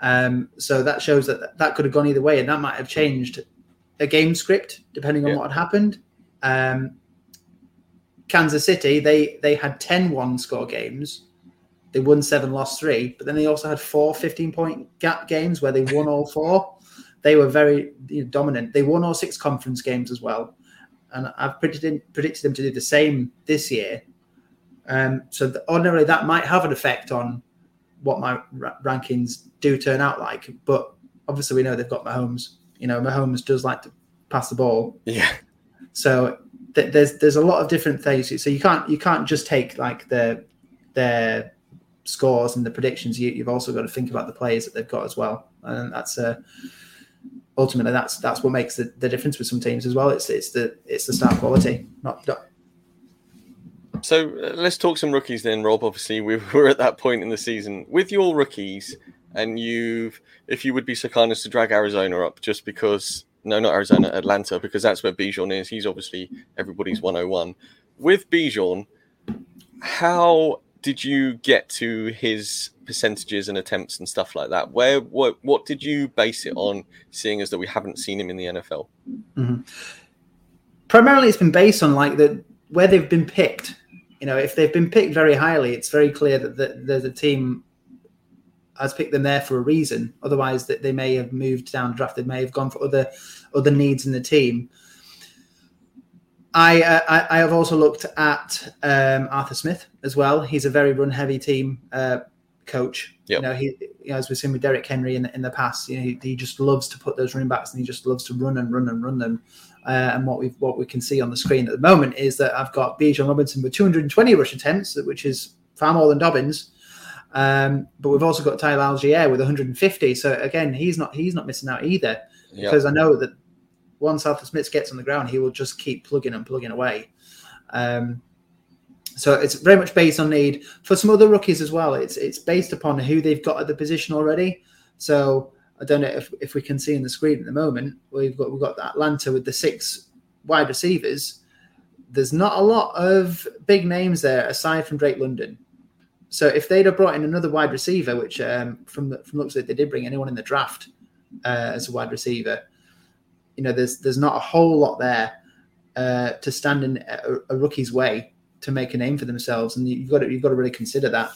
Um, so that shows that that could have gone either way, and that might have changed a game script depending on yeah. what had happened. Um, Kansas City, they they had 10 one score games. They won seven, lost three, but then they also had four 15 point gap games where they won all four. They were very you know, dominant. They won all six conference games as well. And I've predicted, predicted them to do the same this year. Um, so the, ordinarily that might have an effect on what my ra- rankings do turn out like. But obviously we know they've got Mahomes. You know, Mahomes does like to pass the ball. Yeah. So th- there's there's a lot of different things. So you can't you can't just take like the their scores and the predictions. You, you've also got to think about the players that they've got as well, and that's uh, ultimately that's that's what makes the, the difference with some teams as well. It's it's the it's the star quality, not, not So uh, let's talk some rookies then, Rob. Obviously, we we're at that point in the season with your rookies, and you've, if you would be so kind as to drag Arizona up, just because, no, not Arizona, Atlanta, because that's where Bijan is. He's obviously everybody's 101. With Bijan, how did you get to his percentages and attempts and stuff like that? Where, what, what did you base it on, seeing as that we haven't seen him in the NFL? Mm-hmm. primarily it's been based on like the where they've been picked. You know, if they've been picked very highly, it's very clear that the, the, the team has picked them there for a reason. Otherwise, that they may have moved down draft. They may have gone for other other needs in the team. I uh, I, I have also looked at um, Arthur Smith as well. He's a very run heavy team uh, coach. Yep. You know, he you know, as we've seen with Derrick Henry in the, in the past, you know, he, he just loves to put those running backs and he just loves to run and run and run them. Uh, and what we what we can see on the screen at the moment is that I've got Bijan Robinson with 220 rush attempts, which is far more than Dobbins. Um, but we've also got Tyler Allgeier with 150. So again, he's not he's not missing out either Yep. because I know that once Arthur Smith gets on the ground, he will just keep plugging and plugging away. Um, so it's very much based on need for some other rookies as well. It's it's based upon who they've got at the position already. So I don't know if, if we can see in the screen at the moment. We've got we've got Atlanta with the six wide receivers. There's not a lot of big names there aside from Drake London. So if they'd have brought in another wide receiver, which um, from the, from looks like they did bring anyone in the draft uh, as a wide receiver, you know, there's there's not a whole lot there uh, to stand in a, a rookie's way to make a name for themselves, and you've got to you've got to really consider that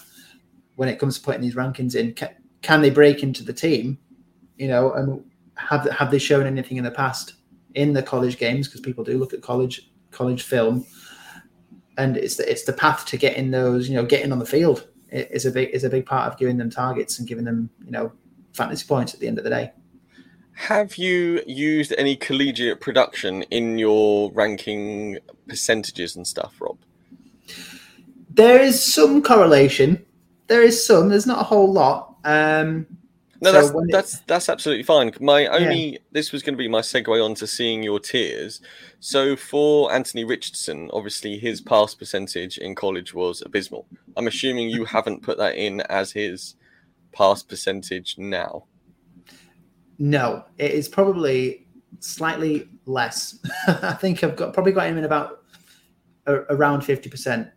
when it comes to putting these rankings in. Can, can they break into the team? You know, and have have they shown anything in the past in the college games? Because people do look at college college film, and it's the it's the path to getting those. You know, getting on the field is a big is a big part of giving them targets and giving them you know fantasy points at the end of the day. Have you used any collegiate production in your ranking percentages and stuff, Rob? There is some correlation. There is some. There's not a whole lot. Um, No, so that's it- that's that's absolutely fine. My only this was going to be my segue on to seeing your tiers. So for Anthony Richardson, obviously his pass percentage in college was abysmal. I'm assuming you haven't put that in as his pass percentage now. No, it is probably slightly less. I think I've got probably got him in about a, around fifty percent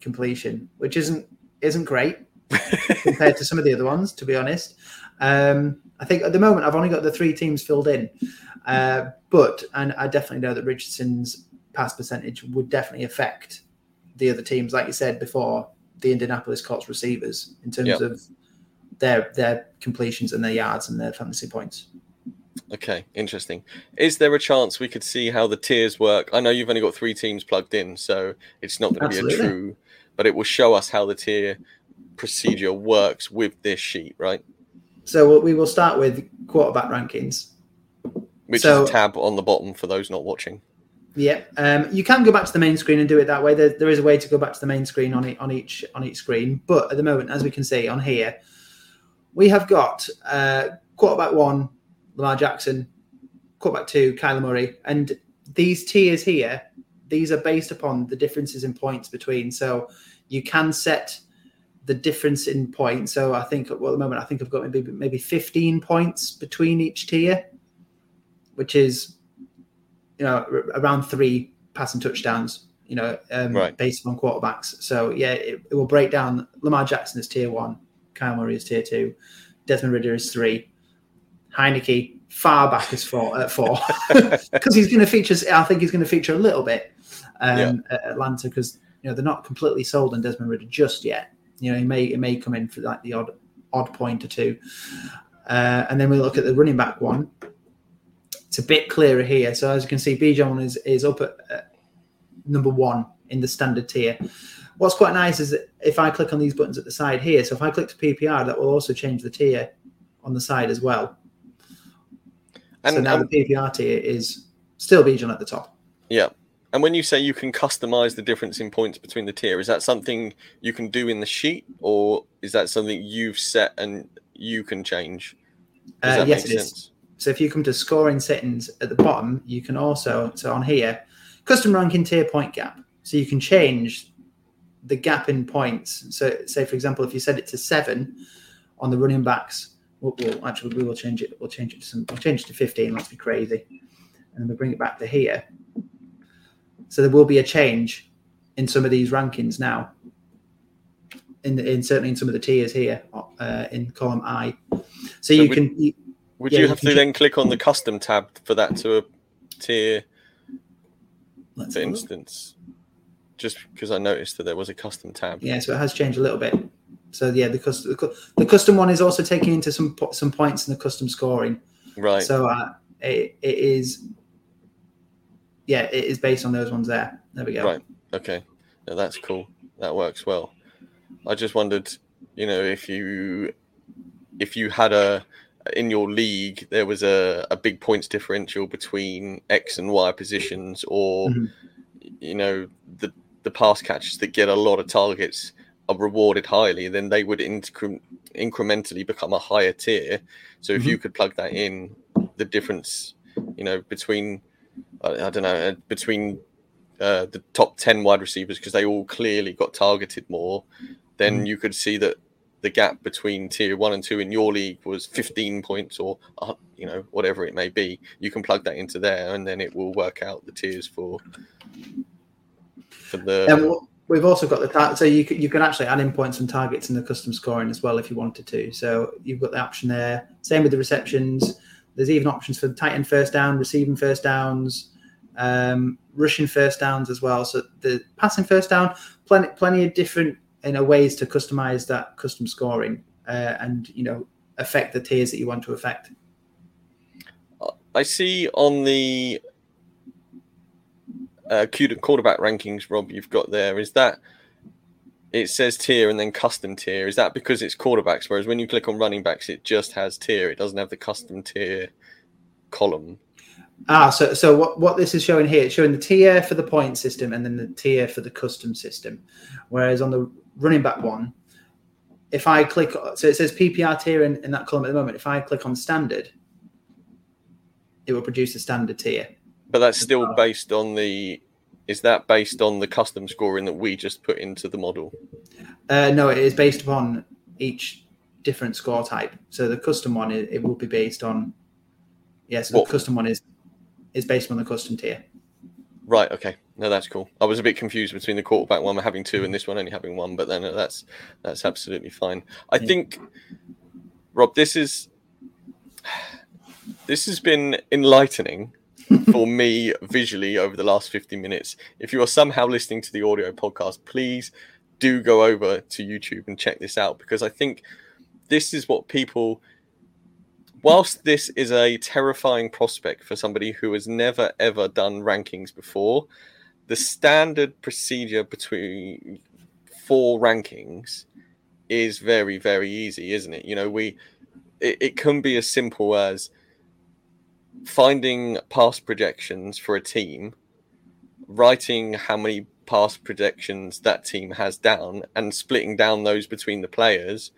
completion, which isn't isn't great compared to some of the other ones, to be honest. Um, I think at the moment I've only got the three teams filled in, uh, but and I definitely know that Richardson's pass percentage would definitely affect the other teams, like you said before, the Indianapolis Colts receivers in terms Yep. of their their completions and their yards and their fantasy points. Okay, interesting. Is there a chance we could see how the tiers work? I know you've only got three teams plugged in, so it's not going to be a true, but it will show us how the tier procedure works with this sheet, right? So we will start with quarterback rankings. Which So- is a tab on the bottom for those not watching. Yeah, um, you can go back to the main screen and do it that way. There, there is a way to go back to the main screen on, on each on each screen, but at the moment, as we can see on here, we have got uh, quarterback one, Lamar Jackson, quarterback two, Kyler Murray, and these tiers here, these are based upon the differences in points between. So you can set the difference in points. So I think, well, at the moment, I think I've got maybe maybe 15 points between each tier, which is you know around three passing touchdowns. You know, um, Right. based on quarterbacks. So yeah, it, it will break down. Lamar Jackson is tier one, Kyle Murray is tier two, Desmond Ridder is three, Heinicke far back is four at four because he's going to feature. I think he's going to feature a little bit. um, Yeah. at Atlanta because you know they're not completely sold on Desmond Ridder just yet. You know, he may it may come in for like the odd odd point or two. Uh, and then we look at the running back one. It's a bit clearer here. So as you can see, Bijan is is up at uh, number one in the standard tier. What's quite nice is that if I click on these buttons at the side here, so if I click to PPR, that will also change the tier on the side as well. And, so now the PPR tier is still Bijan at the top. yeah. And when you say you can customize the difference in points between the tier, is that something you can do in the sheet, or is that something you've set and you can change? Uh, yes, it is. sense? So if you come to scoring settings at the bottom, you can also so on here custom ranking tier point gap. So you can change the gap in points. So say for example, if you set it to seven on the running backs, we'll, we'll actually we will change it. We'll change it to some. We'll change it to fifteen. Let's be crazy, and then we bring it back to here. So there will be a change in some of these rankings now. In, in certainly in some of the tiers here uh, in column I, so you would- can you, Would Yeah, you you have can to then click on the custom tab for that to a tier, let's for a look. instance? Just because I noticed that there was a custom tab. Yeah, so it has changed a little bit. So yeah, the custom the, the custom one is also taking into some some points in the custom scoring. Right. So uh, it, it is, yeah, it is based on those ones there. There we go. Right. Okay. That's cool. That works well. I just wondered, you know, if you if you had a in your league there was a, a big points differential between X and Y positions, or Mhm. you know the the pass catchers that get a lot of targets are rewarded highly, then they would incre- incrementally become a higher tier. So if you could plug that in, the difference, you know, between I, I don't know uh, between uh, the top 10 wide receivers because they all clearly got targeted more, then you could see that the gap between tier one and two in your league was 15 points or, uh, you know, whatever it may be. You can plug that into there and then it will work out the tiers for for the. And we've also got the tar- so you can, you can actually add in points and targets in the custom scoring as well if you wanted to. So you've got the option there. Same with the receptions. There's even options for the tight end first down, receiving first downs, um, rushing first downs as well. So the passing first down, plenty plenty of different you know ways to customize that custom scoring uh, and you know affect the tiers that you want to affect. I see on the uh, quarterback rankings, Rob, you've got there. Is that it says tier and then custom tier? Is that because it's quarterbacks? Whereas when you click on running backs, it just has tier. It doesn't have the custom tier column. Ah, so so what, what this is showing here, it's showing the tier for the point system and then the tier for the custom system. Whereas on the running back one, if I click, so it says PPR tier in, in that column at the moment. If I click on standard, it will produce a standard tier. But that's still based on the. Is that based on the custom scoring that we just put into the model? Uh, no, it is based upon each different score type. So the custom one, it, it will be based on. Yes, What- the custom one is is based on the custom tier. Right. Okay. No, that's cool. I was a bit confused between the quarterback one having two and this one only having one, but then uh, that's that's absolutely fine. I think, Rob, this is this has been enlightening for me visually over the last 50 minutes. If you are somehow listening to the audio podcast, please do go over to YouTube and check this out because I think this is what people whilst this is a terrifying prospect for somebody who has never ever done rankings before, the standard procedure between four rankings is very, very easy, isn't it? You know, we it, can be as simple as finding past projections for a team, writing how many past projections that team has down, and splitting down those between the players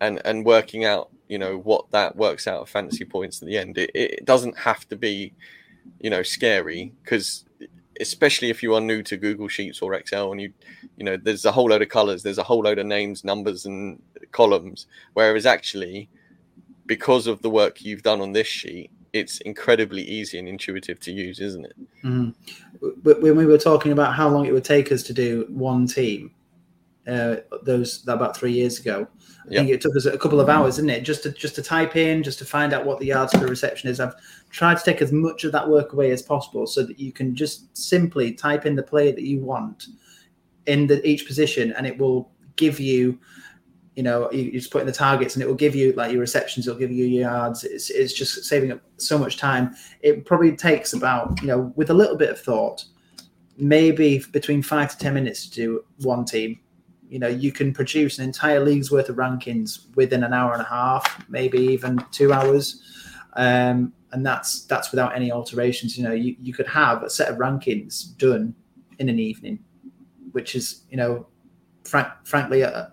and and working out you know what that works out of fantasy points at the end. It, it doesn't have to be you know scary because especially if you are new to google sheets or excel and you you know there's a whole load of colors there's a whole load of names numbers and columns. Whereas actually because of the work you've done on this sheet it's incredibly easy and intuitive to use isn't it Mhm. But when we were talking about how long it would take us to do one team, uh, those about three years ago. I Yep. think it took us a couple of hours, didn't it? Just to just to type in, just to find out what the yards per reception is. I've tried to take as much of that work away as possible, so that you can just simply type in the player that you want in the, each position, and it will give you. You know, you, just put in the targets, and it will give you like your receptions. It'll give you your yards. It's it's just saving up so much time. It probably takes about you know, with a little bit of thought, maybe between five to ten minutes to do one team you know you can produce an entire league's worth of rankings within an hour and a half maybe even two hours um, and that's that's without any alterations you know you, you could have a set of rankings done in an evening which is you know frank, frankly uh,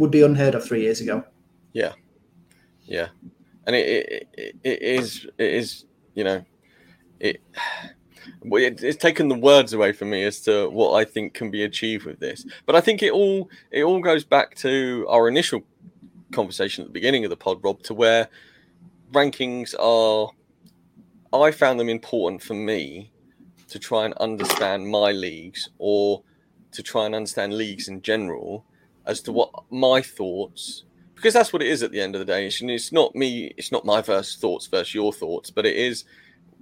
would be unheard of three years ago. Yeah, yeah, and it it, it, is it is you know it- It's taken the words away from me as to what I think can be achieved with this, but I think it all it all goes back to our initial conversation at the beginning of the pod, Rob, to where rankings are. I found them important for me to try and understand my leagues or to try and understand leagues in general as to what my thoughts because that's what it is at the end of the day. It's, it's not me, it's not my first thoughts versus your thoughts, but it is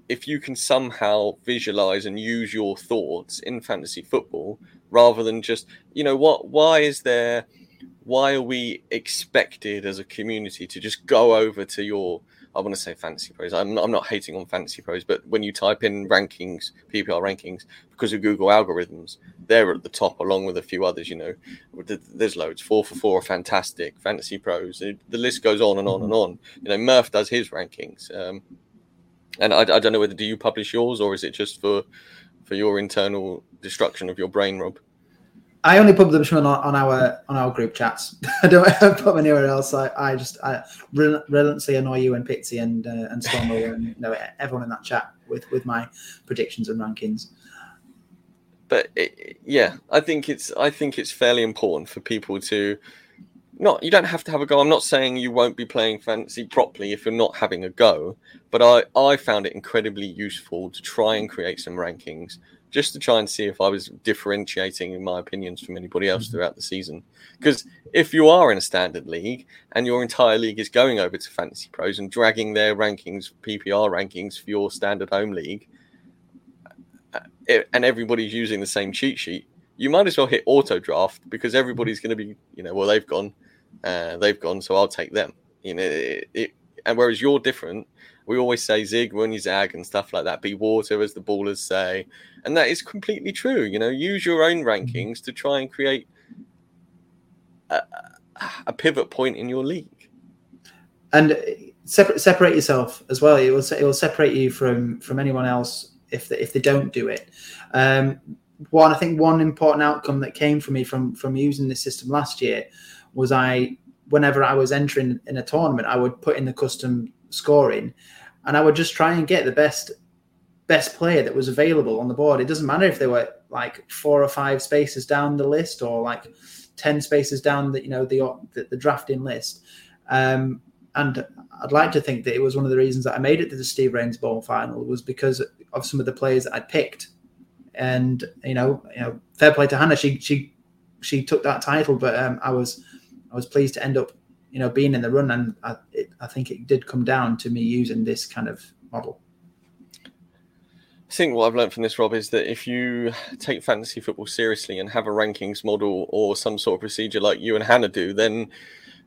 if you can somehow visualize and use your thoughts in fantasy football rather than just, you know, what, why is there, why are we expected as a community to just go over to your, I want to say fantasy pros. I'm not, I'm not hating on fantasy pros, but when you type in rankings, PPR rankings, because of Google algorithms, they're at the top along with a few others. You know, there's loads. Four for four are fantastic. Fantasy pros. The list goes on and on and on. You know, Murph does his rankings, um, and I, I don't know whether do you publish yours or is it just for for your internal destruction of your brain, Rob? I only publish them on, our- on our on our group chats. I don't put them anywhere else. I, I just I rel- relentlessly annoy you and Pitsy and uh, and Stormo and you know everyone in that chat with with my predictions and rankings. but it, yeah, I think it's I think it's fairly important for people to not you don't have to have a go. I'm not saying you won't be playing fantasy properly if you're not having a go, but I I found it incredibly useful to try and create some rankings just to try and see if I was differentiating in my opinions from anybody else mm-hmm. throughout the season. Because if you are in a standard league and your entire league is going over to Fantasy Pros and dragging their rankings, PPR rankings for your standard home league, it- and everybody's using the same cheat sheet, you might as well hit auto draft because everybody's going to be, you know, well they've gone, uh, they've gone, so I'll take them. You know, it, it, and whereas you're different, we always say zig when you zag and stuff like that. Be water, as the ballers say, and that is completely true. You know, use your own rankings to try and create a, a pivot point in your league. and separate separate yourself as well. It will it will separate you from from anyone else if they, if they don't do it. Um, one, I think one important outcome that came for me from from using this system last year was I whenever I was entering in a tournament, I would put in the custom scoring, and I would just try and get the best best player that was available on the board. It doesn't matter if they were like four or five spaces down the list or like ten spaces down the you know the the, the drafting list. Um, and I'd like to think that it was one of the reasons that I made it to the Steve Rains Bowl final was because of some of the players that I'd picked. And you know, you know, fair play to Hannah. She she she took that title, but um, I was I was pleased to end up you know being in the run, and I, it, I think it did come down to me using this kind of model. I think what I've learned from this, Rob, is that if you take fantasy football seriously and have a rankings model or some sort of procedure like you and Hannah do, then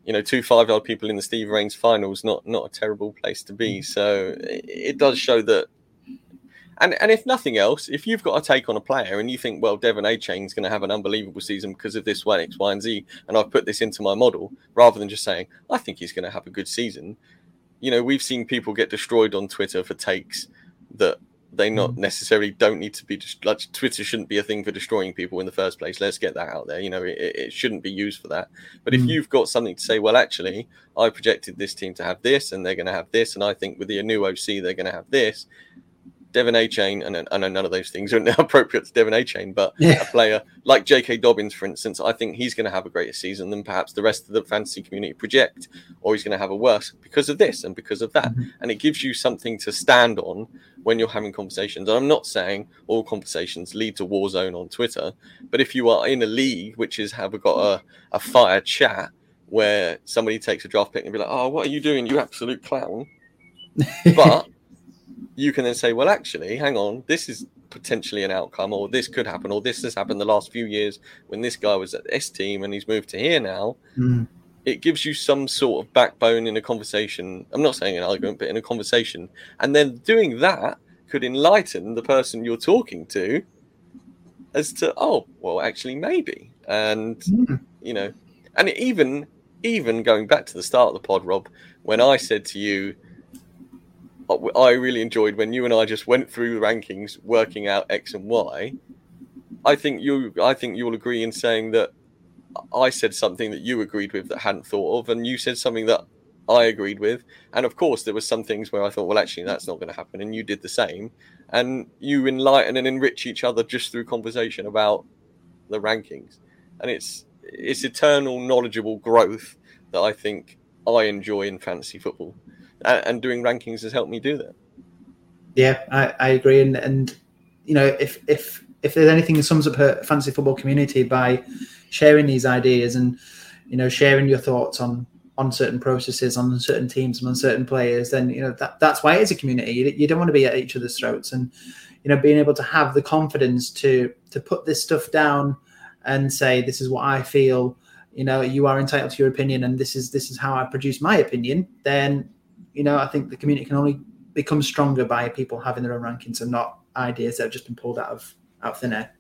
you know two five-yard people in the Steve Rains finals not not a terrible place to be. Mm. So it, it does show that. And, and if nothing else, if you've got a take on a player and you think, well, De'Von Achane's going to have an unbelievable season because of this one, X, Y, and Z, and I've put this into my model, rather than just saying, I think he's going to have a good season, you know, we've seen people get destroyed on Twitter for takes that they not necessarily don't need to be just like Twitter shouldn't be a thing for destroying people in the first place. Let's get that out there. You know, it, it shouldn't be used for that. But if Mm. you've got something to say, well, actually, I projected this team to have this, and they're going to have this, and I think with the new OC they're going to have this. De'Von Achane, and I know none of those things are appropriate to De'Von Achane, but yeah. a player like J.K. Dobbins, for instance, I think he's going to have a greater season than perhaps the rest of the fantasy community project, or he's going to have a worse because of this and because of that. Mm-hmm. And it gives you something to stand on when you're having conversations. And I'm not saying all conversations lead to war zone on Twitter, but if you are in a league which is have got a, a fire chat where somebody takes a draft pick and be like, "Oh, what are you doing, you absolute clown?" but you can then say, well, actually, hang on, this is potentially an outcome, or this could happen, or this has happened the last few years when this guy was at this team and he's moved to here now. Mm. It gives you some sort of backbone in a conversation. I'm not saying an argument, but in a conversation. And then doing that could enlighten the person you're talking to as to, oh, well, actually, maybe. And, mm. you know, and even even going back to the start of the pod, Rob, when I said to you, I really enjoyed when you and I just went through the rankings, working out X and Y. I think you, I think you'll agree in saying that I said something that you agreed with that hadn't thought of, and you said something that I agreed with. And of course, there were some things where I thought, well, actually, that's not going to happen, and you did the same. And you enlighten and enrich each other just through conversation about the rankings, and it's it's eternal knowledgeable growth that I think I enjoy in fantasy football and doing rankings has helped me do that. Yeah, I, I agree, and and you know if if if there's anything that sums up a fantasy football community by sharing these ideas and you know sharing your thoughts on on certain processes, on certain teams, and on certain players, then you know that that's why it's a community. You, you don't want to be at each other's throats, and you know being able to have the confidence to to put this stuff down and say this is what I feel. You know, you are entitled to your opinion, and this is this is how I produce my opinion. Then you know, I think the community can only become stronger by people having their own rankings and not ideas that have just been pulled out of out of thin air.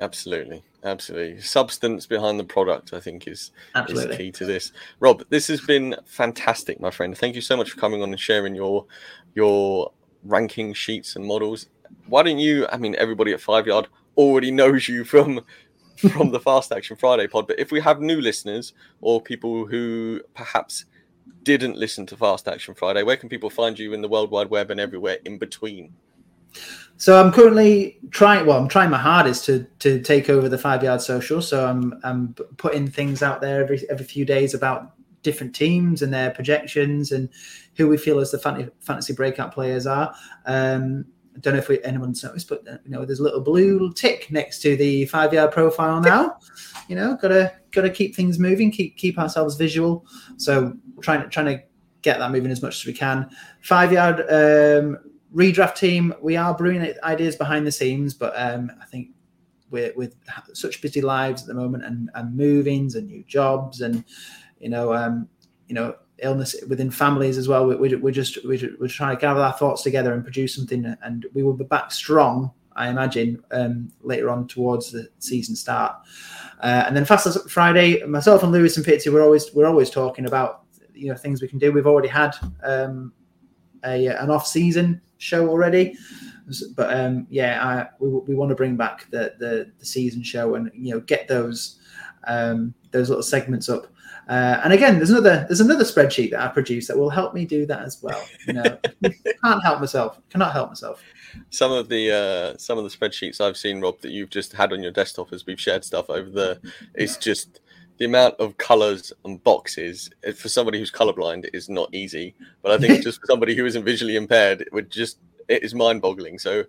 Absolutely, absolutely. Substance behind the product, I think, is absolutely. is key to this. Rob, this has been fantastic, my friend. Thank you so much for coming on and sharing your your ranking sheets and models. Why don't you? I mean, everybody at Five Yard already knows you from from the Fast Action Friday pod, but if we have new listeners or people who perhaps didn't listen to Fast Action Friday, where can people find you in the World Wide Web and everywhere in between? So I'm currently trying. Well, I'm trying my hardest to to take over the Five Yard Social. So I'm I'm putting things out there every every few days about different teams and their projections and who we feel as the fantasy breakout players are. Um, I don't know if we, anyone's noticed, but you know, there's a little blue tick next to the five yard profile now. You know, gotta gotta keep things moving, keep keep ourselves visual. So trying to trying to get that moving as much as we can. Five yard um, redraft team, we are brewing ideas behind the scenes, but um, I think we're with such busy lives at the moment and, and movings and new jobs and you know um, you know illness within families as well. We, are just we're, we're trying to gather our thoughts together and produce something, and we will be back strong. I imagine um, later on towards the season start, uh, and then Fast Friday. Myself and Lewis and Pitsy, we're always we're always talking about you know things we can do. We've already had um, a an off season show already, but um, yeah, I, we, we want to bring back the, the, the season show and you know get those um, those little segments up uh, and again, there's another there's another spreadsheet that I produce that will help me do that as well. You know, can't help myself. Cannot help myself. Some of the uh, some of the spreadsheets I've seen, Rob, that you've just had on your desktop as we've shared stuff over there, it's just the amount of colors and boxes for somebody who's colorblind is not easy. But I think just for somebody who isn't visually impaired, it would just it is mind boggling. So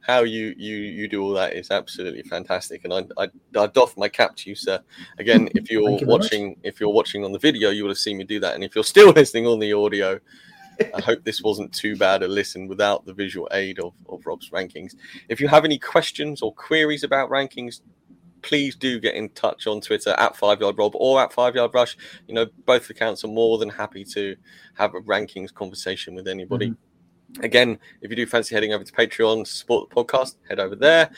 how you you you do all that is absolutely fantastic, and I I, I doff my cap to you, sir. Again, if you're you watching, if you're watching on the video, you will have seen me do that, and if you're still listening on the audio. I hope this wasn't too bad a listen without the visual aid of, of Rob's rankings. If you have any questions or queries about rankings, please do get in touch on Twitter at Five Yard Rob or at Five Yard Rush. You know, both accounts are more than happy to have a rankings conversation with anybody. Mm-hmm. Again, if you do fancy heading over to Patreon to support the podcast, head over there.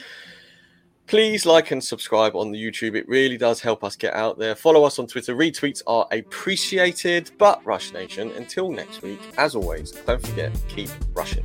Please like and subscribe on the YouTube. It really does help us get out there. Follow us on Twitter. Retweets are appreciated. But Rush Nation, until next week, as always, don't forget, keep rushing.